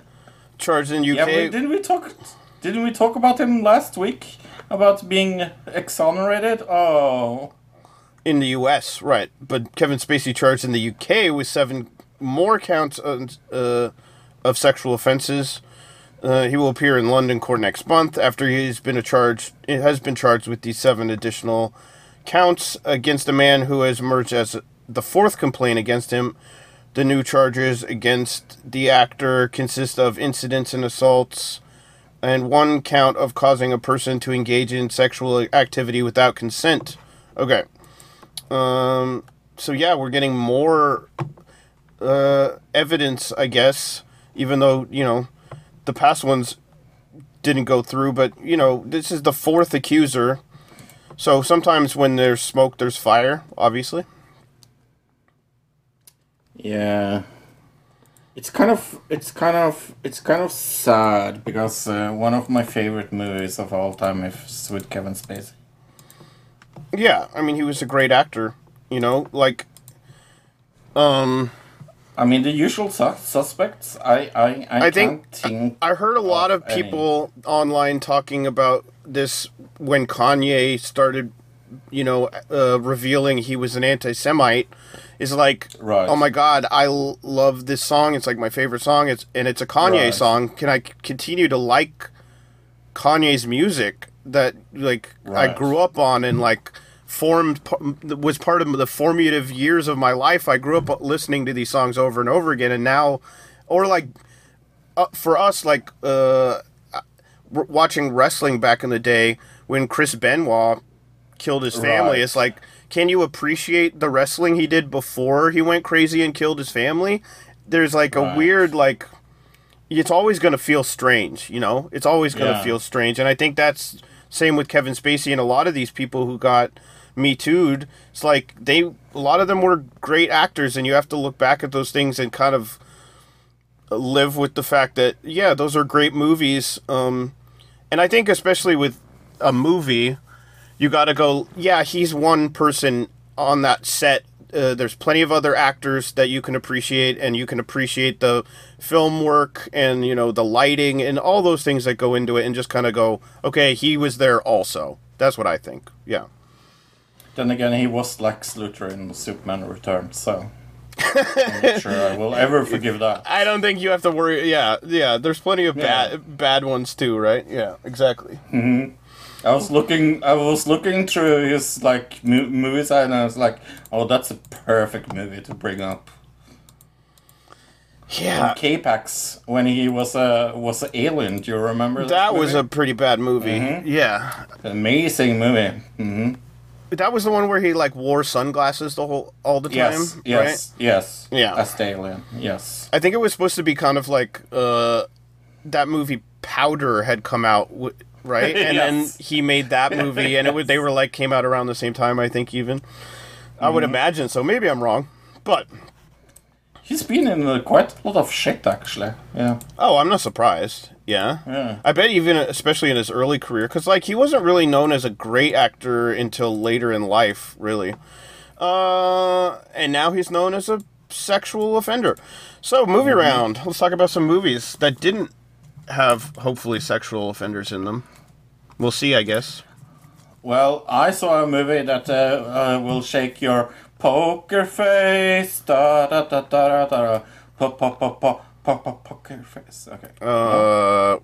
charged in UK. Yeah, didn't we talk? Didn't we talk about him last week? About being exonerated? Oh, in the U.S., right? But Kevin Spacey charged in the U.K. with seven more counts of, uh, of sexual offenses. Uh, he will appear in London court next month after he's been a charge. It has been charged with these seven additional counts against a man who has emerged as the fourth complaint against him. The new charges against the actor consist of incidents and assaults, and one count of causing a person to engage in sexual activity without consent. Okay. Um. So yeah, we're getting more uh, evidence, I guess. Even though you know the past ones didn't go through, but you know this is the fourth accuser. So sometimes when there's smoke, there's fire. Obviously. yeah. It's kind of, it's kind of, it's kind of sad because uh, one of my favorite movies of all time is with Kevin Spacey. Yeah, I mean he was a great actor. You know, like, um, I mean, the usual sus- suspects. I, I, I, I think think. I heard a lot of any. people online talking about this when Kanye started, you know, uh, revealing he was an anti-Semite. Is like, Right. oh my god, I l- love this song. It's like my favorite song. It's and it's a Kanye Right. song. Can I c- continue to like Kanye's music that like I grew up on and like formed was part of the formative years of my life. I grew up listening to these songs over and over again, and now, or like uh, for us, like uh, watching wrestling back in the day when Chris Benoit killed his family. Right. It's like can you appreciate the wrestling he did before he went crazy and killed his family? There's like a weird like it's always going to feel strange, you know? It's always going to Yeah. feel strange. And I think that's same with Kevin Spacey and a lot of these people who got me too'd. It's like they a lot of them were great actors and you have to look back at those things and kind of live with the fact that yeah, those are great movies. Um and I think especially with a movie, you got to go, yeah, he's one person on that set. Uh, there's plenty of other actors that you can appreciate, and you can appreciate the film work and you know the lighting and all those things that go into it, and just kind of go, okay, he was there also. That's what I think. Yeah. Then again, he was Lex Luthor in Superman Returns, so I'm not sure I will ever forgive that. I don't think you have to worry. Yeah, yeah. There's plenty of Yeah. bad bad ones too, right? Yeah, exactly. I was looking, I was looking through his like mo- movies, and I was like, "Oh, that's a perfect movie to bring up." Yeah, K-Pax when he was a was an alien. Do you remember that? that was a pretty bad movie. Yeah, amazing movie. hmm that was the one where he like wore sunglasses the whole all the time. Yes, yes, yes. Yeah. as the alien. Yes. I think it was supposed to be kind of like uh, that movie Powder had come out, right? And Yes. then he made that movie, and it would they were like came out around the same time. I think even I Mm-hmm. would imagine so. Maybe I'm wrong, but He's been in uh, quite a lot of shit, actually. Yeah. oh, I'm not surprised. Yeah, Yeah. I bet even especially in his early career, because like he wasn't really known as a great actor until later in life, really. Uh, and now he's known as a sexual offender. So movie Mm-hmm. round. Let's talk about some movies that didn't have hopefully sexual offenders in them. We'll see, I guess. Well, I saw a movie that uh, uh, will shake your poker face. Da da da da da da. Po po po po po po poker face. Okay. Uh,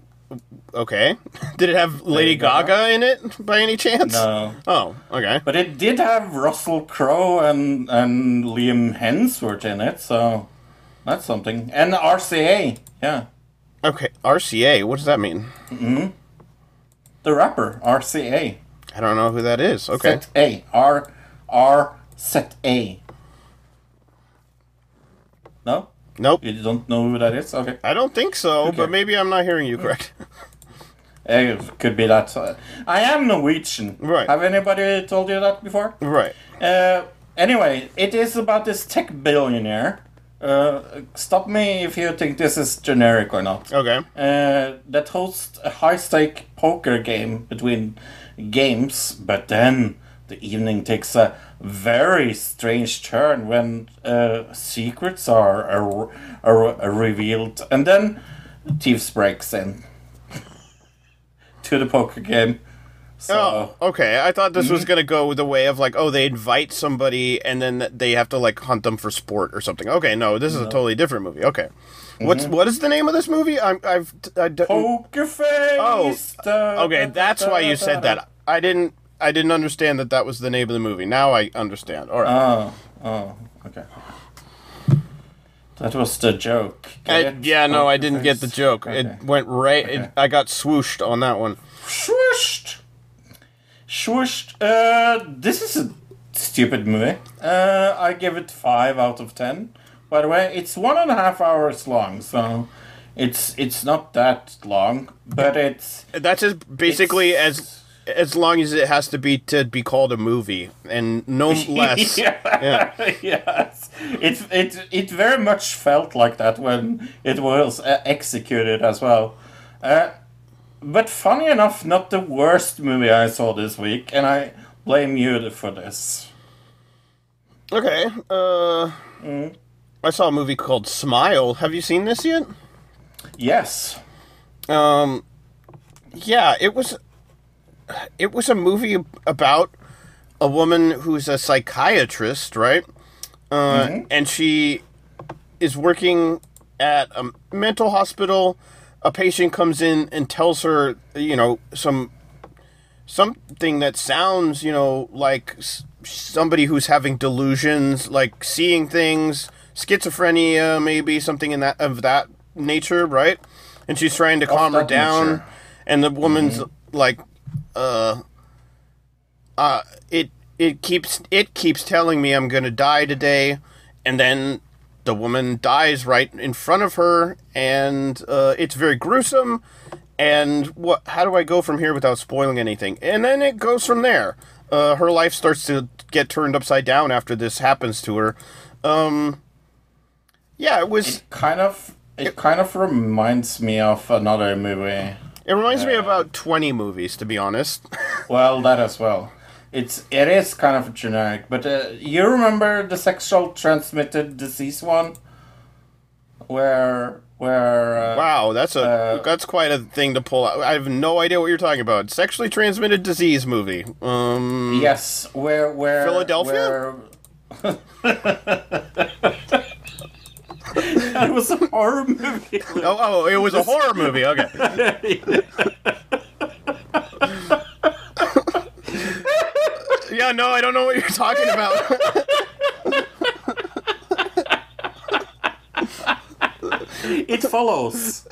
okay. Did it have Lady Gaga? Gaga in it by any chance? No. Oh, okay. But it did have Russell Crowe and and Liam Hemsworth in it, so that's something. And RZA, yeah, Okay. RZA. What does that mean? Mm-hmm. The rapper RZA. I don't know who that is. Okay. Set A. R R set A. No, Nope. you don't know who that is. Okay. I don't think so, Okay. but maybe I'm not hearing you correct. It could be that. uh, I am Norwegian. Right. Have anybody told you that before? right. Uh, anyway, it is about this tech billionaire. Uh, stop me if you think this is generic or not. Okay. Uh, that hosts a high stake poker game between games, but then the evening takes a very strange turn when uh, secrets are, are, are, revealed, and then thieves breaks in to the poker game. So Oh, okay. I thought this Mm-hmm. was gonna go the way of like, oh, they invite somebody and then they have to like hunt them for sport or something. Okay, no, this is a totally different movie. Okay, Mm-hmm. what's what is the name of this movie? I'm I've I don't. poker face. Oh, Okay, that's why you said that. I didn't I didn't understand that that was the name of the movie. Now I understand. All right. Oh, oh, okay. That was the joke. I- yeah, no, I didn't get the joke. Okay. It went right. It, I got swooshed on that one. Swooshed. Swooshed. Uh, this is a stupid movie. Uh, I give it five out of ten. By the way, it's one and a half hours long, so it's it's not that long, but it's That's as basically as as long as it has to be to be called a movie and no less. yeah. Yeah. yes. It, it, it very much felt like that when it was uh, executed as well. Uh, but funny enough, not the worst movie I saw this week, and I blame you for this. Okay. Uh, I saw a movie called Smile. Have you seen this yet? Yes. Um, yeah, it was. It was a movie about a woman who's a psychiatrist, right? Uh, and she is working at a mental hospital. A patient comes in and tells her, you know, some something that sounds, you know, like s- somebody who's having delusions, like seeing things, schizophrenia, maybe something in that of that nature, right? And she's trying to calm her down, nature. and the woman's like, uh, uh, it it keeps it keeps telling me I'm gonna die today, and then the woman dies right in front of her, and uh, it's very gruesome. And what? How do I go from here without spoiling anything? And then it goes from there. Uh, her life starts to get turned upside down after this happens to her. Um, yeah, it was. Kind of. It kind of reminds me of another movie. It reminds me of about twenty movies, to be honest. Well, that as well. It's it is kind of generic, but uh, you remember the sexual transmitted disease one, where where uh, wow, that's a uh, that's quite a thing to pull out. I have no idea what you're talking about. Sexually transmitted disease movie. Um, yes, where where Philadelphia? Where... it was a horror movie. Oh, oh, it was a horror movie. Okay. yeah, no, I don't know what you're talking about. it follows.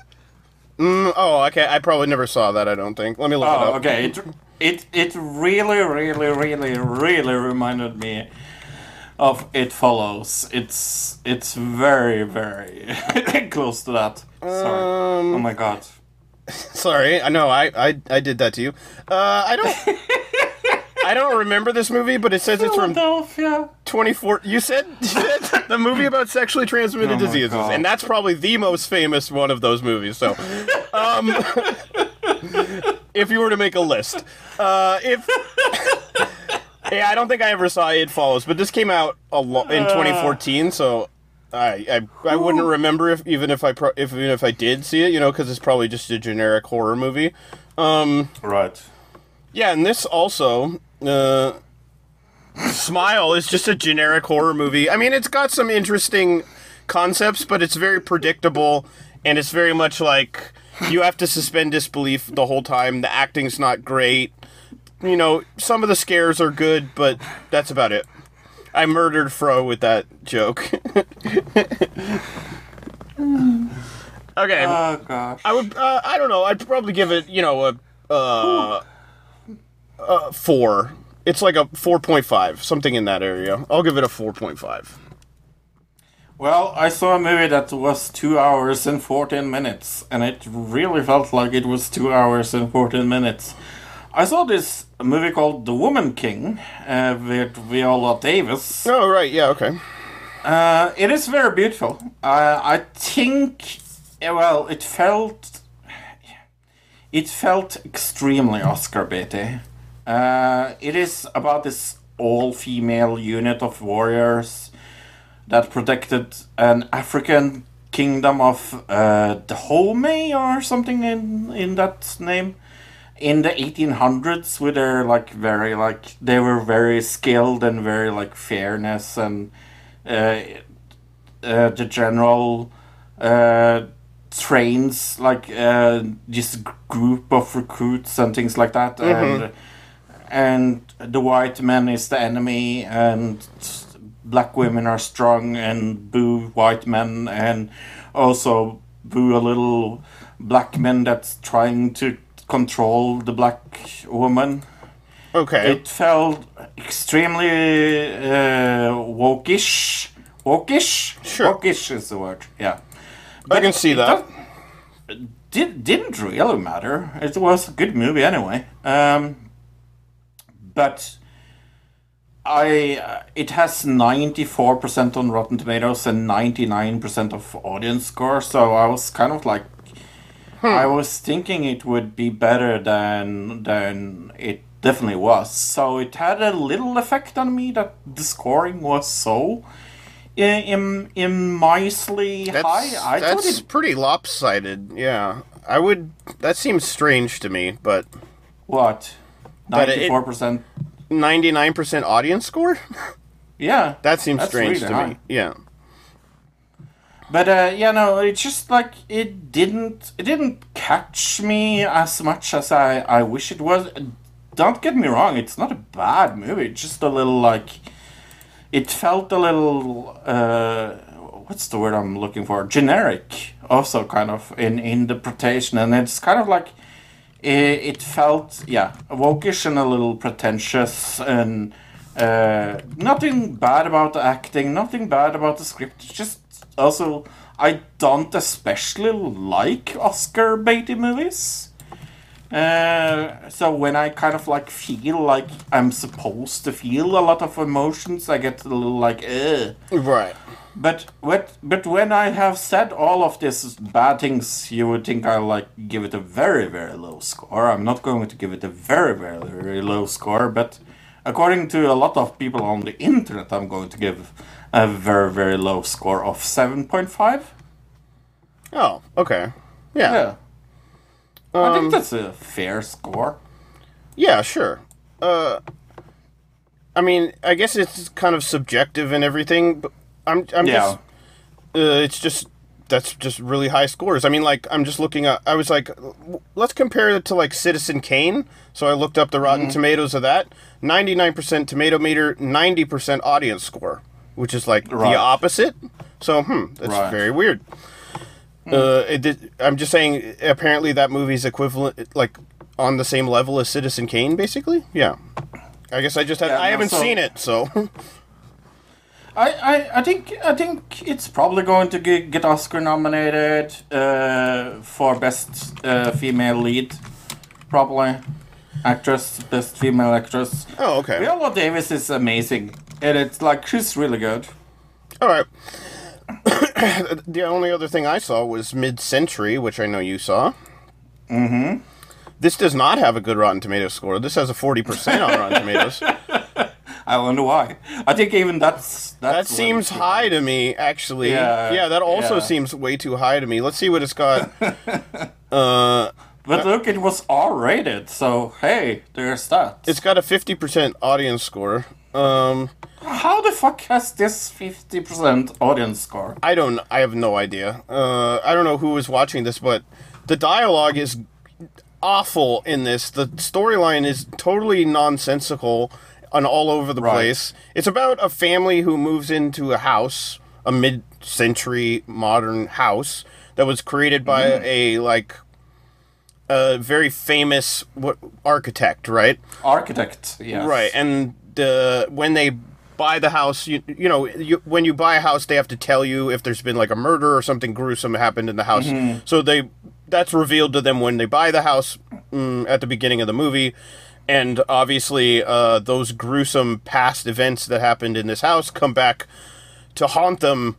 Mm, oh, okay. I probably never saw that. I don't think. Let me look it Oh, up. okay. It, it it really, really, really, really reminded me of It Follows. It's it's very, very close to that. Sorry. Um, oh my god. Sorry, I know I, I I did that to you. Uh, I don't. I don't remember this movie, but it says it's from Philadelphia. 24. You said, you said the movie about sexually transmitted Oh diseases, God. and that's probably the most famous one of those movies. So, um, if you were to make a list, uh, if yeah, I don't think I ever saw It Follows, but this came out a lo- in 2014, so. I, I I wouldn't remember if even if I pro- if even if I did see it, you know, because it's probably just a generic horror movie. Um, Right. yeah, and this also, uh, Smile is just a generic horror movie. I mean, it's got some interesting concepts, but it's very predictable, and it's very much like you have to suspend disbelief the whole time. The acting's not great. You know, some of the scares are good, but that's about it. I murdered Fro with that joke. okay. Oh gosh. I would. Uh, I don't know. I'd probably give it. You know, a uh, uh, four. It's like a four point five, something in that area. I'll give it a four point five. Well, I saw a movie that was two hours and fourteen minutes, and it really felt like it was two hours and fourteen minutes. I saw this movie called The Woman King uh, with Viola Davis. Oh right, yeah, okay. Uh, it is very beautiful. Uh, I think, well, it felt, it felt extremely Oscar baity. Uh, it is about this all-female unit of warriors that protected an African kingdom of uh, Dahomey or something in in that name in the 1800s with their like very like they were very skilled and very like fairness and uh, uh, the general uh, trains like uh, this group of recruits and things like that. And and the white man is the enemy and black women are strong and boo white men and also boo a little black man that's trying to control the black woman Okay. it felt extremely uh, wokish. Wokish? Sure. Wokish is the word, yeah. I can see that. Did, didn't really matter. It was a good movie anyway. Um, but I uh, it has 94% on Rotten Tomatoes and 99% of audience score, so I was kind of like I was thinking it would be better than than it definitely was. So it had a little effect on me that the scoring was so i- im, immensely That's, high. I thought that's it pretty lopsided. Yeah, I would. That seems strange to me, but what ninety four percent. ninety nine percent audience score. Yeah, That seems strange really to high. me. Yeah. But uh, yeah, no, it's just like it didn't it didn't catch me as much as I I wish it was. Don't get me wrong, it's not a bad movie. It's just a little like it felt a little uh, what's the word I'm looking for? Generic, also kind of in interpretation, and it's kind of like it, it felt yeah wokish and a little pretentious and Uh, nothing bad about the acting, nothing bad about the script. It's just also I don't especially like Oscar baity movies. Uh, so when I kind of like feel like I'm supposed to feel a lot of emotions, I get a little like, eh. Right. But what? But when I have said all of these bad things, you would think I like give it a very very low score. I'm not going to give it a very very very low score, but according to a lot of people on the internet, I'm going to give a very very low score of seven point five. Oh, okay. Yeah. Yeah. I Um, think that's a fair score. Yeah, sure. Uh, I mean, I guess it's kind of subjective and everything, but I'm, I'm Yeah. just, uh, it's just that's just really high scores. I mean, like I'm just looking at. I was like, let's compare it to like Citizen Kane. So I looked up the Rotten Mhm. Tomatoes of that. Ninety nine percent tomato meter, ninety percent audience score, which is like Right. the opposite. So hmm, that's Right. very weird. Uh, it did, I'm just saying. Apparently, that movie's equivalent, like on the same level as Citizen Kane, basically. Yeah. I guess I just had, Yeah, I no, haven't so- seen it, so I, I, I think I think it's probably going to get, get Oscar nominated uh, for best uh, female lead, probably actress, best female actress. Oh, okay. Viola Davis is amazing, and it's like she's really good. all right. the only other thing I saw was Mid Century, which I know you saw. Mm-hmm. This does not have a good Rotten Tomatoes score. This has a forty percent on Rotten Tomatoes. I wonder why. I think even that's, That seems high to me, actually. Yeah, yeah, that also yeah. seems way too high to me. Let's see what it's got. uh, But look, it was R rated, so hey, there's that. it's got a fifty percent audience score. Um, How the fuck has this fifty percent audience score? I don't. I have no idea. Uh, I don't know who was watching this, but the dialogue is awful in this. The storyline is totally nonsensical and all over the Right. place. It's about a family who moves into a house, a mid-century modern house that was created by Mm. a like a very famous what, architect, right? Architect, yes. Right, and the when they buy the house, you you know, you, when you buy a house, they have to tell you if there's been like a murder or something gruesome happened in the house. Mhm. So they that's revealed to them when they buy the house mm, at the beginning of the movie. And obviously, uh, those gruesome past events that happened in this house come back to haunt them.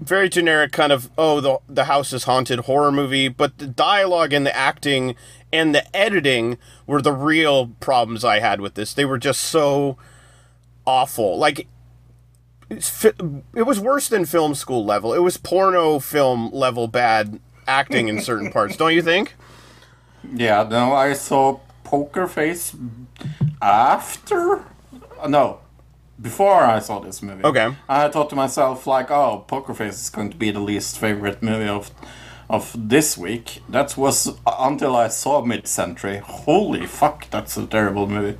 Very generic kind of oh the the house is haunted horror movie, but the dialogue and the acting and the editing were the real problems I had with this. They were just so awful. Like it was worse than film school level. It was porno film level bad acting in certain parts, don't you think? Yeah, no, I saw Poker Face after. No, before I saw this movie. Okay. I thought to myself, like, oh, Poker Face is going to be the least favorite movie of of this week. That was until I saw Mid Century. Holy fuck, that's a terrible movie.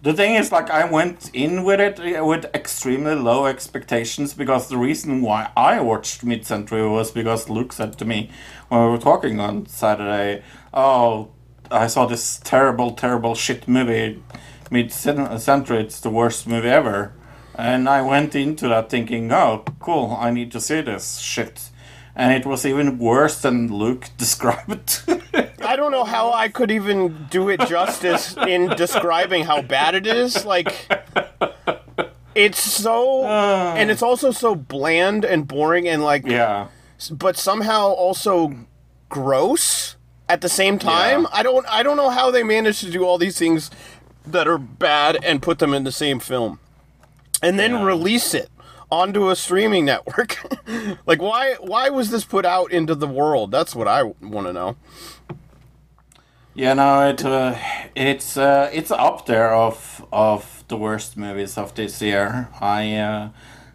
The thing is, like, I went in with it uh, with extremely low expectations because the reason why I watched Mid Century was because Luke said to me when we were talking on Saturday, "Oh, I saw this terrible, terrible shit movie, Mid Century. It's the worst movie ever." And I went into that thinking, "Oh, cool! I need to see this shit." And it was even worse than Luke described it. I don't know how I could even do it justice in describing how bad it is. Like, it's so, and it's also so bland and boring and like, yeah. but somehow also gross at the same time. Yeah. I don't, I don't know how they managed to do all these things that are bad and put them in the same film, and then release it onto a streaming network. like, why, why was this put out into the world? That's what I want to know. Yeah, no, it uh, it's uh, it's up there of of the worst movies of this year. I uh,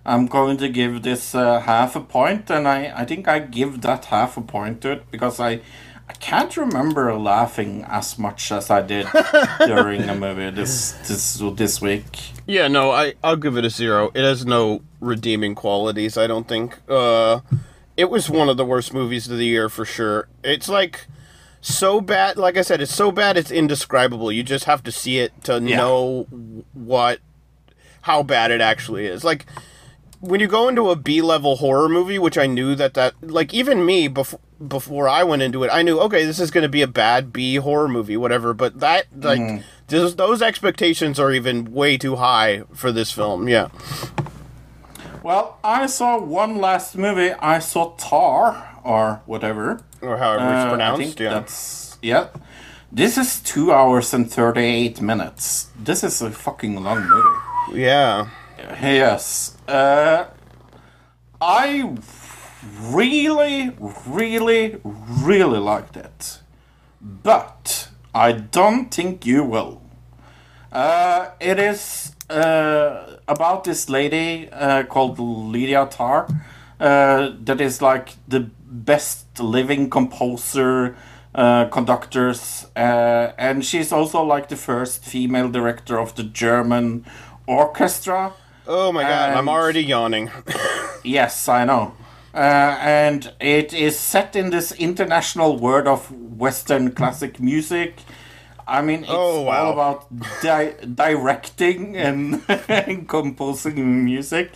I'm going to give this uh, half a point, and I, I think I give that half a point to it because I I can't remember laughing as much as I did during a movie this this this week. Yeah, no, I I'll give it a zero. It has no redeeming qualities. I don't think. Uh, it was one of the worst movies of the year for sure. It's like so bad. Like I said, it's so bad. It's indescribable. You just have to see it to Yeah. know what how bad it actually is. Like when you go into a B level horror movie, which I knew that that like even me before before I went into it, I knew okay, this is going to be a bad B horror movie, whatever. But that like Mm. those, those expectations are even way too high for this film. Yeah. Well, I saw one last movie. I saw Tár or whatever, or however it's I pronounced. yeah. that's yeah. This is two hours and thirty-eight minutes. This is a fucking long movie. Yeah. Yes. Uh, I really, really, really liked it. But I don't think you will. Uh, it is uh, about this lady uh, called Lydia Tár uh, that is like the best living composer, uh, conductors, uh, and she's also like the first female director of the German orchestra. Oh my god, I'm already yawning. Yes, I know. Uh, and it is set in this international world of Western classic music. I mean, it's Oh, wow. all about di- directing and, and composing music.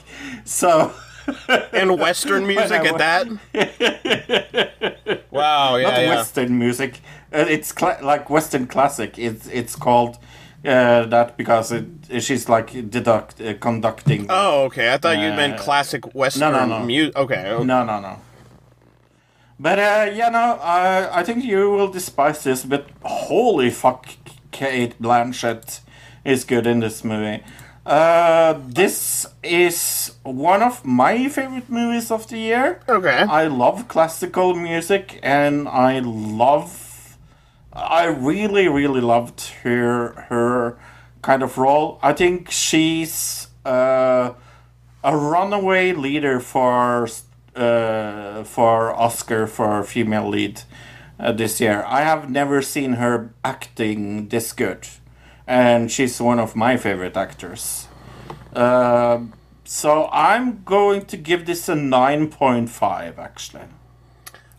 So, and Western music at that. wow, yeah, not yeah. Western music. Uh, it's cla- like Western classic. It's it's called uh, that because it she's like deduct uh, conducting. Oh, okay. I thought you meant Uh, classic Western no, no. music. Okay. okay. No, no, no. But uh, yeah, no, I I think you will despise this, but holy fuck, Cate Blanchett is good in this movie. Uh, this is one of my favorite movies of the year. Okay. I love classical music, and I love. I really, really loved her her kind of role. I think she's uh, a runaway leader for uh, for Oscar for female lead uh, this year. I have never seen her acting this good, and she's one of my favorite actors. Uh, so I'm going to give this a nine point five. Actually,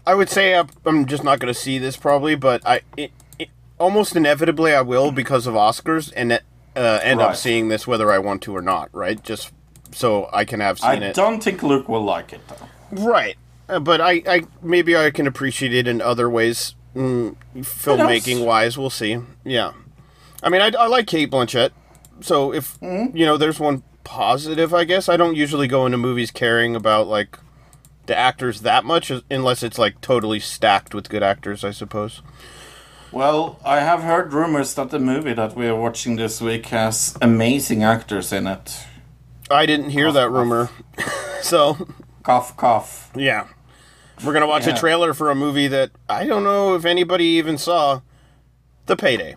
I would say I'm, just not going to see this probably, but I it, it, almost inevitably I will because of Oscars and uh, end up seeing this whether I want to or not. Right? Just so I can have I seen it. I don't think Luke will like it though. Right. Uh, but I, I maybe I can appreciate it in other ways, mm, filmmaking wise. We'll see. Yeah. I mean, I, I like Cate Blanchett. So if you know, there's one positive. I guess I don't usually go into movies caring about like the actors that much, unless it's like totally stacked with good actors. I suppose. Well, I have heard rumors that the movie that we are watching this week has amazing actors in it. I didn't hear that rumor. so Cough, cough. yeah, we're gonna watch Yeah. a trailer for a movie that I don't know if anybody even saw. The Payday.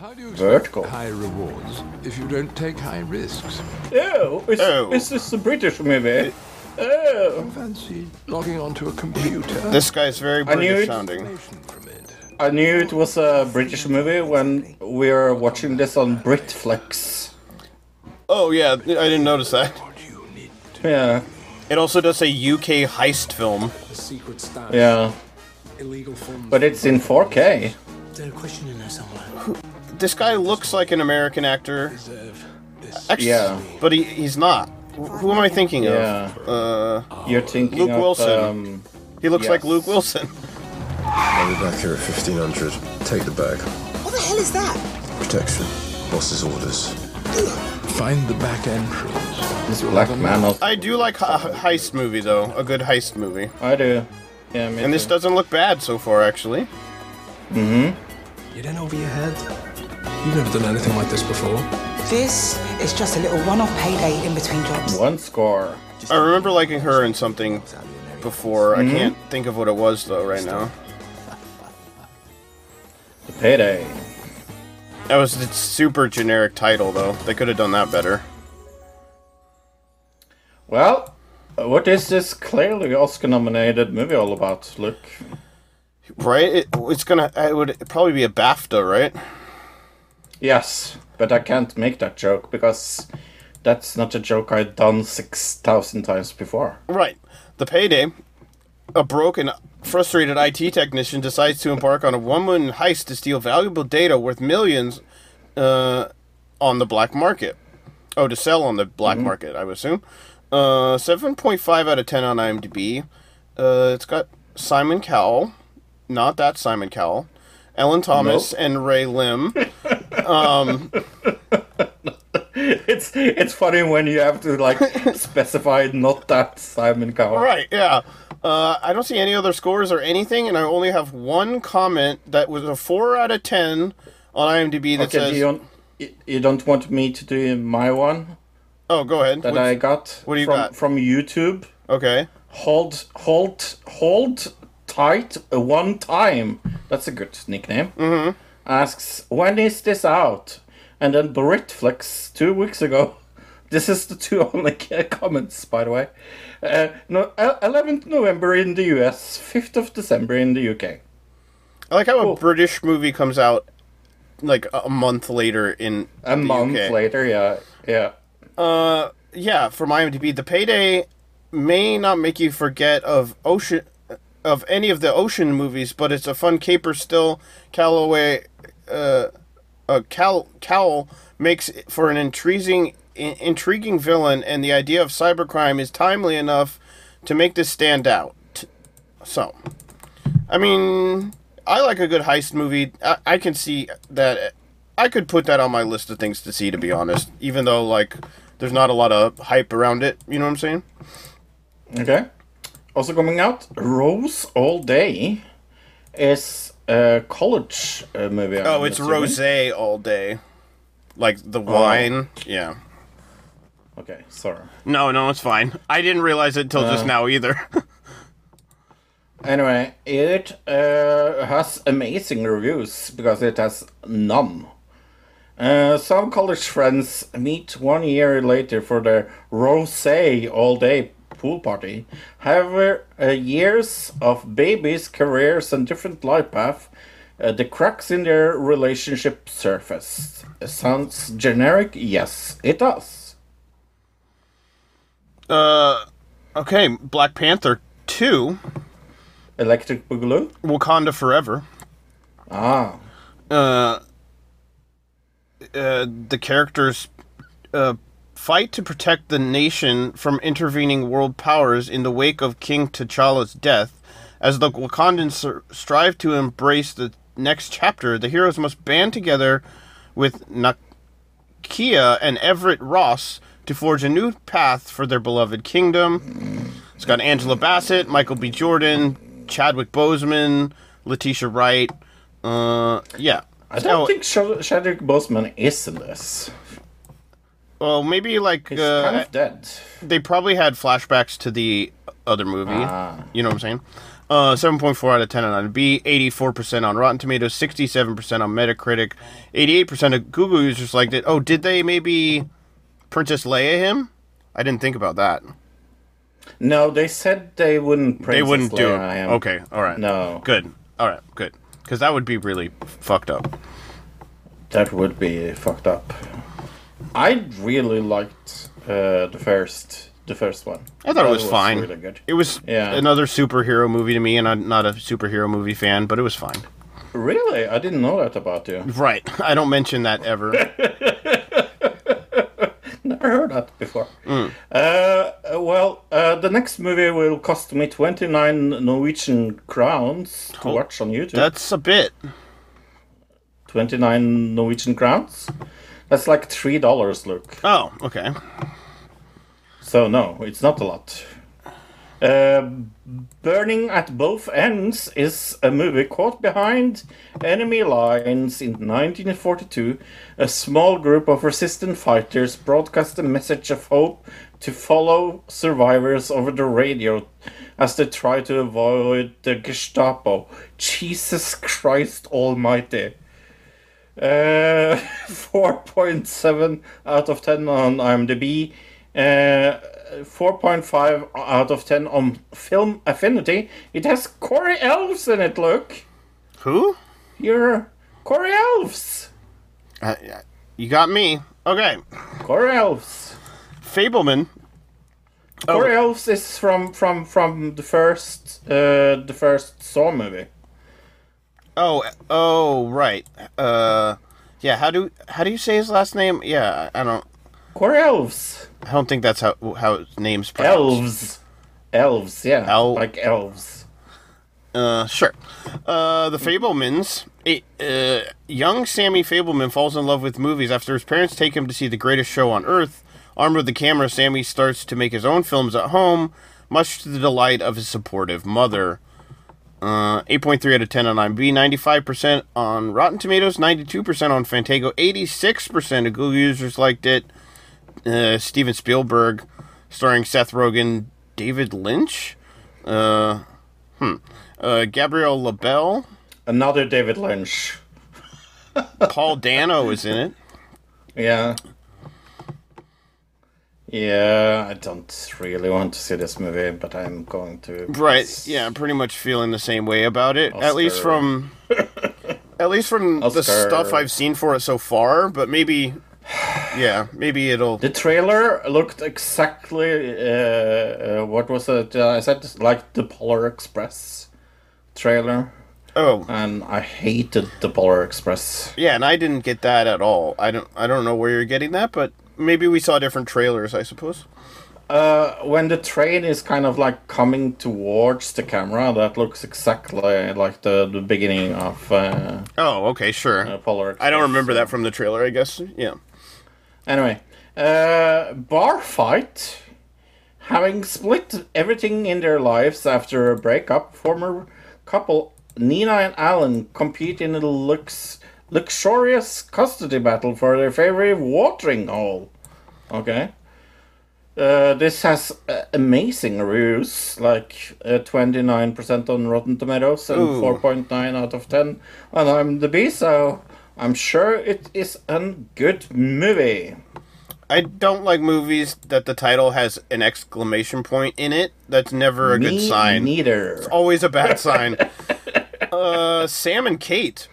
How do you Vertical. expect high rewards if you don't take high risks? Oh, is, Oh. is this a British movie? Oh. Fancy logging onto a computer? This guy's very I knew British it. sounding. I knew it was a British movie when we were watching this on Britflix. Oh yeah, I didn't notice that. Yeah, It also does say UK heist film. yeah. Illegal forms. But it's in 4K. There's a question in there somewhere. This guy looks like an American actor. Actually, Yeah. but he, he's not. Who am I thinking Yeah. of? Uh, You're thinking Luke of, Wilson. um, he looks like. Luke Wilson. I'll be back here at 1500. Take the bag. What the hell is that? Protection. Boss's orders. Find the back entrance. This black man. Also. I do like a heist movie though, a good heist movie. I do. Yeah, me And this doesn't look bad so far, actually. Mm-hmm. Get in over your head. You've never done anything like this before. This is just a little one-off payday in between jobs. One score. I remember liking her in something before. Mhm. I can't think of what it was though right now. The payday. That was a super generic title though. They could have done that better. Well, uh, what is this clearly Oscar-nominated movie all about, Luke? Right? It, it's gonna. It would probably be a BAFTA, right? Yes, but I can't make that joke because that's not a joke I've done six thousand times before. Right. The payday. A broken, frustrated IT technician decides to embark on a one-woman heist to steal valuable data worth millions uh, on the black market. Oh, to sell on the black Mm-hmm. market, I would assume. Uh, 7.5 out of 10 on IMDb. Uh, it's got Simon Cowell, not that Simon Cowell, Ellen Thomas, Nope. and Ray Lim. um, It's it's funny when you have to like specify not that Simon Cowell. right, yeah. Uh, I don't see any other scores or anything, and I only have one comment that was a 4 out of 10 on IMDb that Okay, says. do you, want, you- you don't want me to do my one oh, go ahead. that What's- I got what do you from, got? from YouTube? Okay. Hold, hold, hold tight one time. That's a good nickname. Mm-hmm. Asks, when is this out? And then Britflix, two weeks ago. This is the two only comments, by the way. Uh, no, 11th November in the US, 5th of December in the UK. I like how a British movie comes out like a month later in A the month UK. later, yeah, yeah. Uh, yeah, from IMDb, the payday may not make you forget of ocean of any of the ocean movies, but it's a fun caper still. Calloway, uh, uh, Cal Cowell makes for an intriguing, in- intriguing villain, and the idea of cybercrime is timely enough to make this stand out. So, I mean, I like a good heist movie. I, I can see that. I could put that on my list of things to see, to be honest. Even though, like, there's not a lot of hype around it. You know what I'm saying? Okay. Also coming out, Rose All Day is a college uh, movie. I'm Oh, it's rosé all day, like the Oh. wine. Yeah. Okay, sorry. No, no, it's fine. I didn't realize it till just Uh. now either. Anyway, it uh, has amazing reviews because it has none. Uh, some college friends meet one year later for their rosé all day pool party. However, uh, years of babies, careers, and different life paths, uh, the cracks in their relationship surfaced. Sounds generic? Yes, it does. uh, okay, Black Panther two, Electric Boogaloo? Wakanda Forever. Ah. Uh, uh, the characters uh, fight to protect the nation from intervening world powers in the wake of King T'Challa's death. As the Wakandans strive to embrace the next chapter, the heroes must band together with Nakia and Everett Ross to forge a new path for their beloved kingdom. It's got Angela Bassett, Michael B. Jordan, Chadwick Boseman, Letitia Wright. Uh, yeah. I don't think Sh- Chadwick Boseman is in this. Well, maybe like He's uh, kind of dead. they probably had flashbacks to the other movie. Ah. You know what I'm saying? Uh, 7.4 out of 10 on B, 84% on Rotten Tomatoes, 67% on Metacritic, 88% of Google users liked it. Oh, did they maybe Princess Leia him? I didn't think about that. No, they said they wouldn't. they wouldn't do it. Him. Okay, all right. No. Good. All right, good. Because that would be really fucked up. That would be fucked up. I really liked uh, the first, the first one. I thought it That was, fine. Really good. It was Yeah. another superhero movie to me, and I'm not a superhero movie fan, but it was fine. Really, I didn't know that about you. Right. I don't mention that ever. Never heard that before. Mm. Uh, well, uh, the next movie will cost me twenty nine Norwegian crowns to Oh, watch on YouTube. That's a bit. twenty nine Norwegian crowns. That's like three dollars, Luke. Oh, okay. So no, it's not a lot. Uh, Burning at Both Ends is a movie caught behind enemy lines in 1942. A small group of resistant fighters broadcast a message of hope to follow survivors over the radio as they try to avoid the Gestapo. Jesus Christ Almighty. Uh, 4.7 out of 10 on IMDb. Uh, 4.5 out of 10 on Film Affinity. It has Corey Elves in it, look. Who? You're Corey Elves. Uh, you got me. Okay. Corey Elves. Fabelman. Corey Elves is from from from the first uh the first Saw movie. Oh, oh, right. Uh, yeah. How do how do you say his last name? Yeah, I don't. Core elves. I don't think that's how how its name's pronounced. Elves. Elves, yeah. El- like elves. Uh, sure. Uh, the Fabelmans. A, uh, young Sammy Fabelman falls in love with movies after his parents take him to see the greatest show on earth. Armed with the camera, Sammy starts to make his own films at home, much to the delight of his supportive mother. Uh, 8.3 out of 10 on IMDb, 95% on Rotten Tomatoes, 92% on Fandango, 86% of Google users liked it. Uh, Steven Spielberg, starring Seth Rogen, David Lynch, uh, hmm, uh, Gabriel LaBelle, Another David Lynch. Paul Dano is in it. Yeah. Yeah, I don't really want to see this movie, but I'm going to. Right. Yeah, I'm pretty much feeling the same way about it. At least from at least from the stuff I've seen for it so far, but maybe yeah, maybe it'll The trailer looked exactly. Uh, uh, what was it? Uh, I said like the Polar Express trailer. Oh. And I hated the Polar Express. Yeah, and I didn't get that at all. I don't I don't know where you're getting that, but maybe we saw different trailers, I suppose. Uh, when the train is kind of like coming towards the camera, that looks exactly like the, the beginning of. Uh, Oh, okay, sure. uh, Polar I don't remember that from the trailer, I guess. Yeah. Anyway, uh, bar fight. Having split everything in their lives after a breakup, former couple Nina and Alan compete in a lux- luxurious custody battle for their favorite watering hole. Okay. Uh, this has uh, amazing reviews, like uh, 29% on Rotten Tomatoes and Ooh. 4.9 out of 10 on IMDb, so I'm sure it is a good movie. I don't like movies that the title has an exclamation point in it. That's never a good sign. neither. It's always a bad sign. uh, Sam and Kate,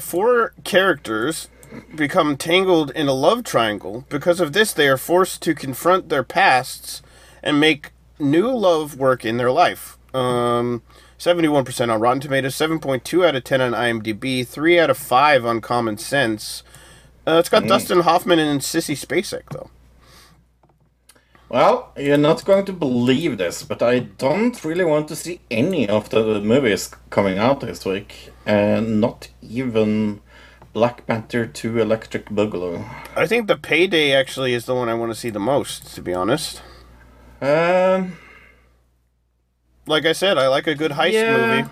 four characters, become tangled in a love triangle. Because of this, they are forced to confront their pasts and make new love work in their life. Um, 71% on Rotten Tomatoes, 7.2 out of 10 on IMDb, 3 out of 5 on Common Sense. Uh, it's got Mm. Dustin Hoffman and Sissy Spacek, though. Well, you're not going to believe this, but I don't really want to see any of the movies coming out this week. And not even Black Panther 2 Electric Boogaloo. I think the Payday actually is the one I want to see the most, to be honest. Um, like I said, I like a good heist Yeah. movie.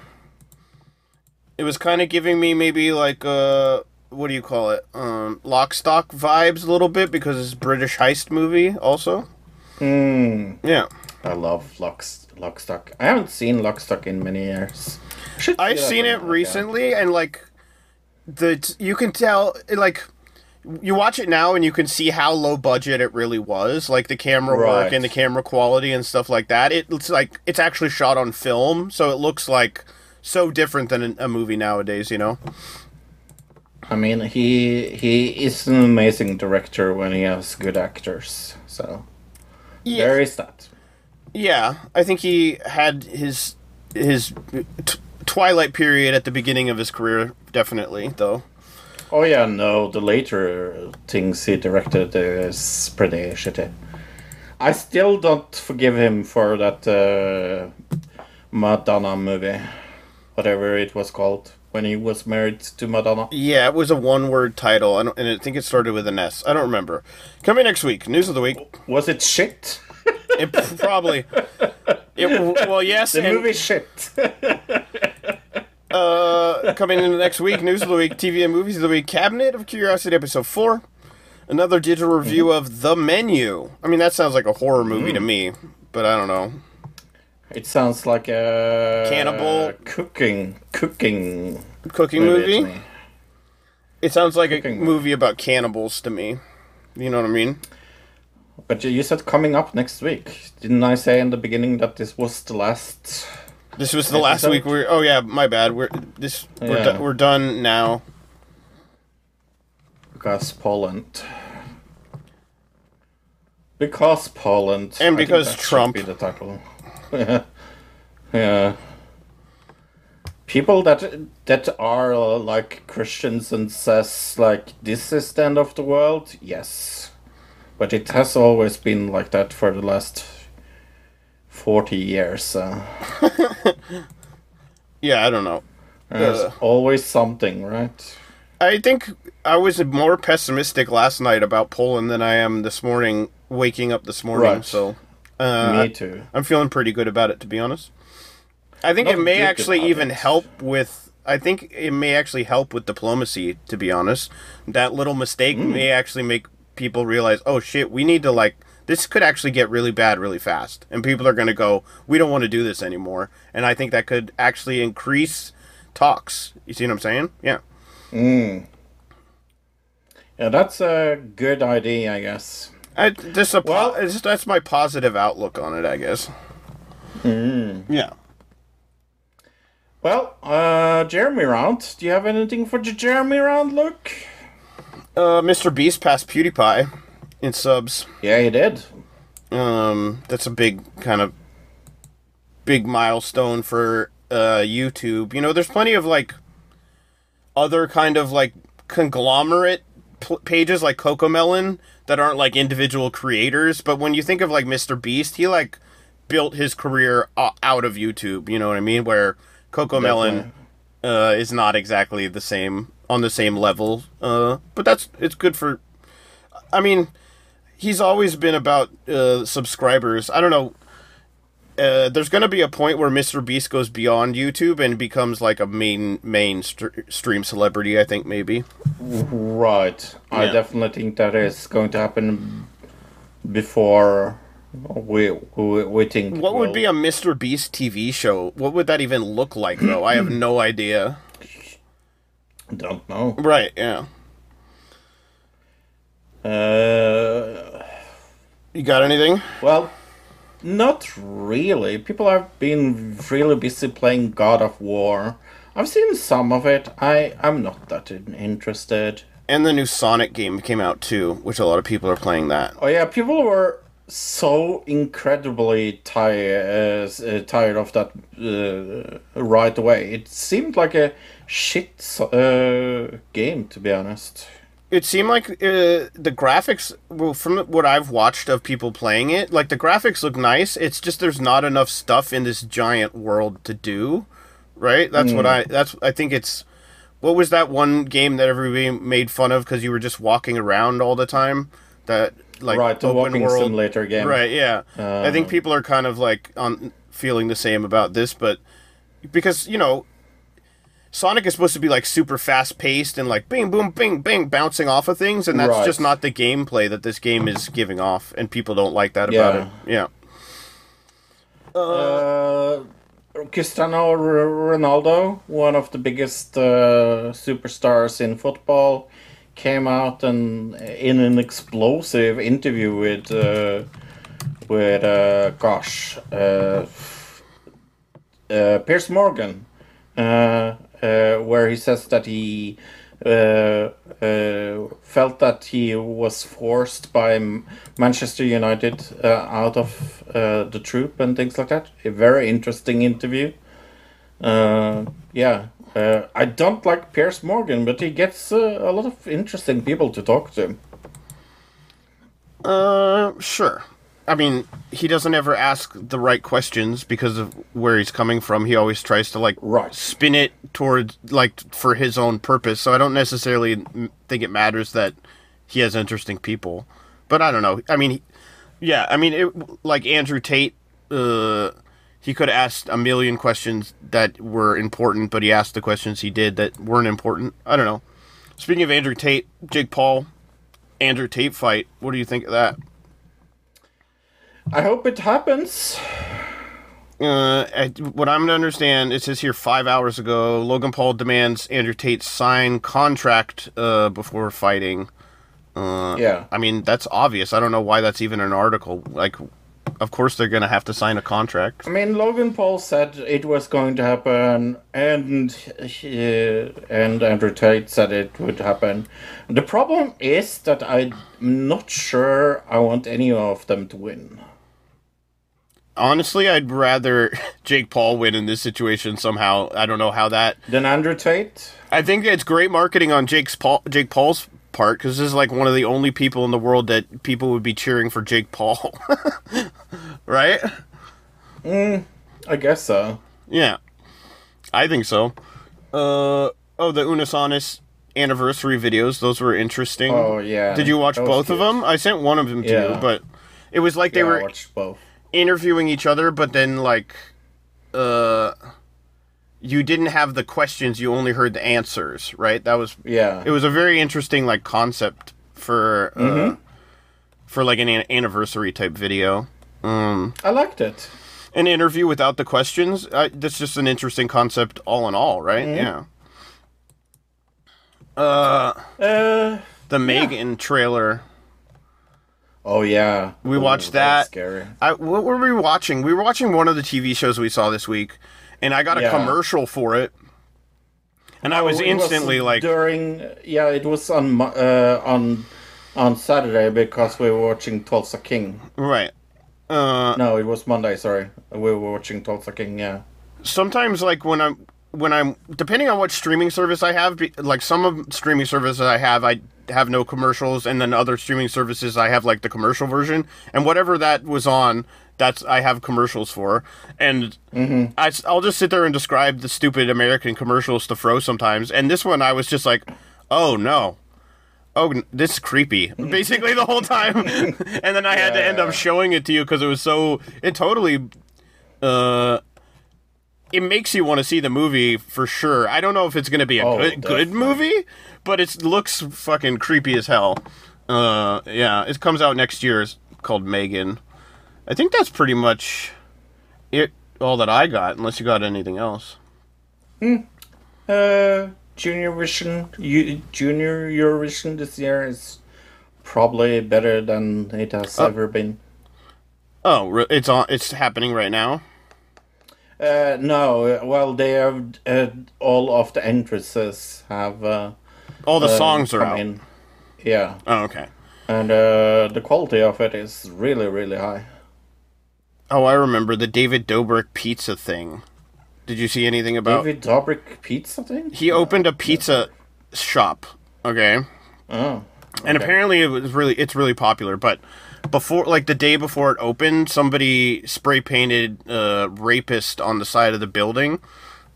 It was kind of giving me maybe like uh what do you call it? Um Lock Stock vibes a little bit because it's a British heist movie also. Hmm. Yeah. I love Lock, Lockstock. I haven't seen Lockstock in many years. Should I've see seen it again. recently and like the you can tell like you watch it now and you can see how low budget it really was like the camera work and the camera quality and stuff like that it looks like it's actually shot on film so it looks like so different than a- a movie nowadays you know I mean, he he is an amazing director when he has good actors. So there is that. Yeah, I think he had his his t- twilight period at the beginning of his career, definitely. Though. Oh yeah, no, the later things he directed is pretty shitty. I still don't forgive him for that uh, Madonna movie, whatever it was called, when he was married to Madonna. Yeah, it was a one-word title, I don't, and I think it started with an S. I don't remember. Coming next week, news of the week. Was it shit? It probably. It, well, yes. The and, movie shit. uh, coming in the next week, news of the week, TV and movies of the week, Cabinet of Curiosity episode four, another digital review of The Menu. I mean, that sounds like a horror movie to me, but I don't know. It sounds like a Cannibal- cooking cooking Cooking to movie? me. It sounds like a Cooking. movie about cannibals to me. You know what I mean? But you- you said coming up next week. Didn't I say in the beginning that this was the last? This was the last week. We're oh yeah, my bad. We're this we're, Yeah. do, we're done now. Because Poland. Because Poland. And I think because that should Trump. Be the title. yeah. yeah. People that that are uh, like Christians and says like this is the end of the world. Yes. but it has always been like that for the last forty years. So Yeah, I don't know. there's Uh, always something, right? I think I was more pessimistic last night about Poland than I am this morning, waking up this morning. Right. So, uh, Me too. I'm feeling pretty good about it, to be honest. I think Not it may actually even it. help with. I think it may actually help with diplomacy. To be honest, that little mistake Hmm. may actually make people realize, oh shit, we need to like. This could actually get really bad really fast, and people are going to go, we don't want to do this anymore. And I think that could actually increase talks. You see what I'm saying? Yeah. Mm. Yeah, that's a good idea, I guess. I, this a po- it's- that's my positive outlook on it, I guess. Mm. Yeah. Well, uh, Jeremy round. Do you have anything for the Jeremy round, Luke? Uh, Mr. Beast passed PewDiePie in subs. Yeah, he did. Um, that's a big kind of big milestone for uh YouTube. You know, there's plenty of like other kind of like conglomerate pl- pages like Cocomelon that aren't like individual creators, but when you think of like Mr. Beast, he like built his career out of YouTube, you know what I mean? Where Cocomelon uh is not exactly the same on the same level. Uh but that's it's good for I mean, he's always been about uh, subscribers. I don't know. Uh, there's going to be a point where Mr. Beast goes beyond YouTube and becomes like a main main str- stream celebrity. I think maybe. Right. I definitely think that is going to happen before we we, we think. What would will- be a Mr. Beast TV show? What would that even look like, though? I have no idea. Don't know. Right? Yeah. Uh, you got anything? Well, not really. People have been really busy playing God of War. I've seen some of it. I I'm not that interested. And the new Sonic game came out too, which a lot of people are playing that. Oh yeah, people were so incredibly tired uh, tired of that uh, right away. It seemed like a shit uh, game, to be honest. It seemed like uh, the graphics, well, from what I've watched of people playing it, like the graphics look nice. It's just there's not enough stuff in this giant world to do, right? That's what Mm. I. That's I think it's. What was that one game that everybody made fun of because you were just walking around all the time? That like Right, the open walking world simulator game. Right. Yeah. I think Uh, people are kind of like on feeling the same about this, but because you know Sonic is supposed to be like super fast paced and like bing boom bing bing bouncing off of things, and that's Right. just not the gameplay that this game is giving off, and people don't like that about it. Yeah. Uh, Cristiano Ronaldo, one of the biggest uh, superstars in football, came out and in an explosive interview with uh, with uh, gosh uh, uh, Piers Morgan, uh, uh, where he says that he uh, uh, felt that he was forced by Manchester United uh, out of uh, the troop and things like that. A very interesting interview. Uh, yeah, I don't like Piers Morgan, but he gets a lot of interesting people to talk to. Uh, sure. I mean, he doesn't ever ask the right questions because of where he's coming from. He always tries to like spin it towards like for his own purpose. So I don't necessarily think it matters that he has interesting people. But I don't know. I mean, he- yeah. I mean, it, like Andrew Tate. Uh, he could have asked a million questions that were important, but he asked the questions he did that weren't important. I don't know. Speaking of Andrew Tate, Jake Paul, Andrew Tate fight. What do you think of that? I hope it happens. Uh, I, what I'm gonna understand, it says here five hours ago, Logan Paul demands Andrew Tate sign contract uh, before fighting. Uh, Yeah. I mean that's obvious. I don't know why that's even an article. Like, of course they're gonna have to sign a contract. I mean, Logan Paul said it was going to happen, and uh, and Andrew Tate said it would happen. The problem is that I'm not sure I want any of them to win. Honestly, I'd rather Jake Paul win in this situation somehow. I don't know how that. Then Andrew Tate. I think it's great marketing on Jake's Paul, Jake Paul's part because this is like one of the only people in the world that people would be cheering for Jake Paul, right? Mm, I guess so. Yeah, I think so. Uh oh, the Unus Annus anniversary videos; those were interesting. Oh, yeah. Did you watch both of them? I sent one of them to Yeah. you, but it was like they Yeah, I were watched both. Interviewing each other, but then like, uh, you didn't have the questions; you only heard the answers. Right? That was Yeah. It was a very interesting like concept for uh, Mhm. for like an an- anniversary type video. Um, I liked it. an interview without the questions. I, that's just an interesting concept, all in all, right? Mhm. Yeah. Uh, Uh, the Megan trailer. Oh yeah, We Ooh, watched that was. Scary. I, what were we watching? We were watching one of the TV shows we saw this week, and I got a Yeah. commercial for it, and I was instantly like, during yeah, it was on uh, on on Saturday because we were watching Tulsa King. right. Uh, No, it was Monday. Sorry, we were watching Tulsa King. Yeah. sometimes like when I'm when I'm depending on what streaming service I have, like some of streaming services I have, I have no commercials, and then other streaming services I have like the commercial version, and whatever that was on, that's I have commercials for, and I, will just sit there and describe the stupid American commercials to Fro sometimes, and this one I was just like, oh no. Oh, this is creepy. Basically, the whole time, and then I had to end up showing it to you because it was so. It totally uh it makes you want to see the movie for sure. I don't know if it's going to be a Oh, good, good movie, but it looks fucking creepy as hell. Uh yeah, it comes out next year. It's called Megan. I think that's pretty much it all that I got unless you got anything else. Uh, Junior Vision, U- Junior Eurovision this year is probably better than it has Oh. ever been. Oh, it's on it's happening right now. Uh, no, uh, well, they have uh, all of the entrances have uh, All the uh, songs are out. in. Yeah, Oh, okay. and uh, the quality of it is really, really high. Oh, I remember the David Dobrik pizza thing. Did you see anything about David Dobrik pizza thing? He opened a pizza shop, okay? Oh. And apparently it was really it's really popular, but before like the day before it opened, somebody spray painted uh rapist on the side of the building.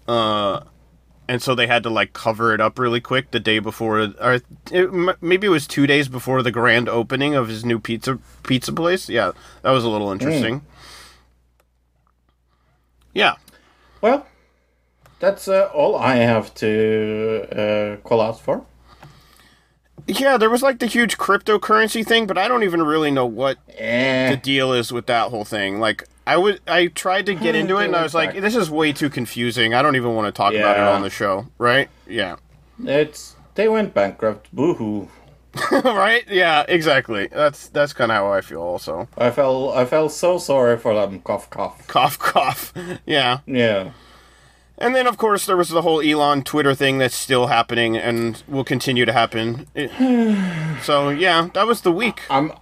Uh and so they had to like cover it up really quick the day before or it, maybe it was 2 days before the grand opening of his new pizza pizza place. Yeah, that was a little interesting. Yeah. Well, that's uh, all I have to uh, call out for. Yeah, there was like the huge cryptocurrency thing, but I don't even really know what Eh. the deal is with that whole thing. Like, I would, I tried to get into it, and I was like, this is way too confusing. I don't even want to talk about it on the show, right? Yeah, It's they went bankrupt. Boohoo! right? Yeah, exactly. That's that's kind of how I feel. Also, I felt I felt so sorry for them. Cough, cough. cough, cough. Yeah, Yeah. And then of course there was the whole Elon Twitter thing that's still happening and will continue to happen. It- so yeah, that was the week. I'm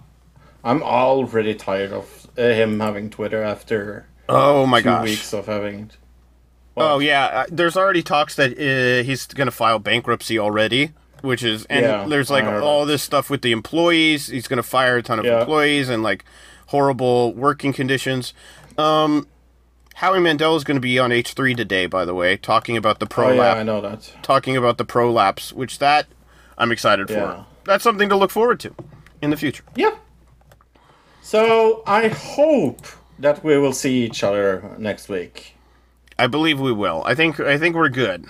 I'm already tired of uh, him having Twitter after Oh my two gosh. weeks of having. Oh yeah, uh, there's already talks that uh, he's going to file bankruptcy already, which is and Yeah, there's like all this stuff with the employees. He's going to fire a ton of Yeah. employees and like horrible working conditions. Um, Howie Mandel is going to be on H3 today, by the way, talking about the prolapse. Oh yeah. I know that. talking about the prolapse, which that I'm excited Yeah. for. That's something to look forward to in the future. Yeah. So I hope that we will see each other next week. I believe we will. I think I think we're good.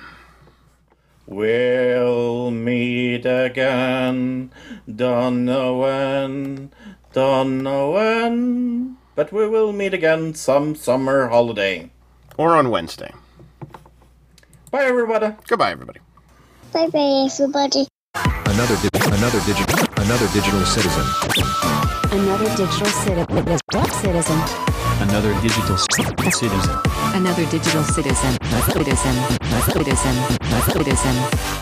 We'll meet again. Don't know when. Don't know when. But we will meet again some summer holiday. Or on Wednesday. Bye, everybody. Goodbye, everybody. Bye bye, everybody. Another di- another digital another digital citizen. Another digital citizen. Citizen. Another digital c- citizen. Another digital citizen. Citizen. Citizen. Citizen.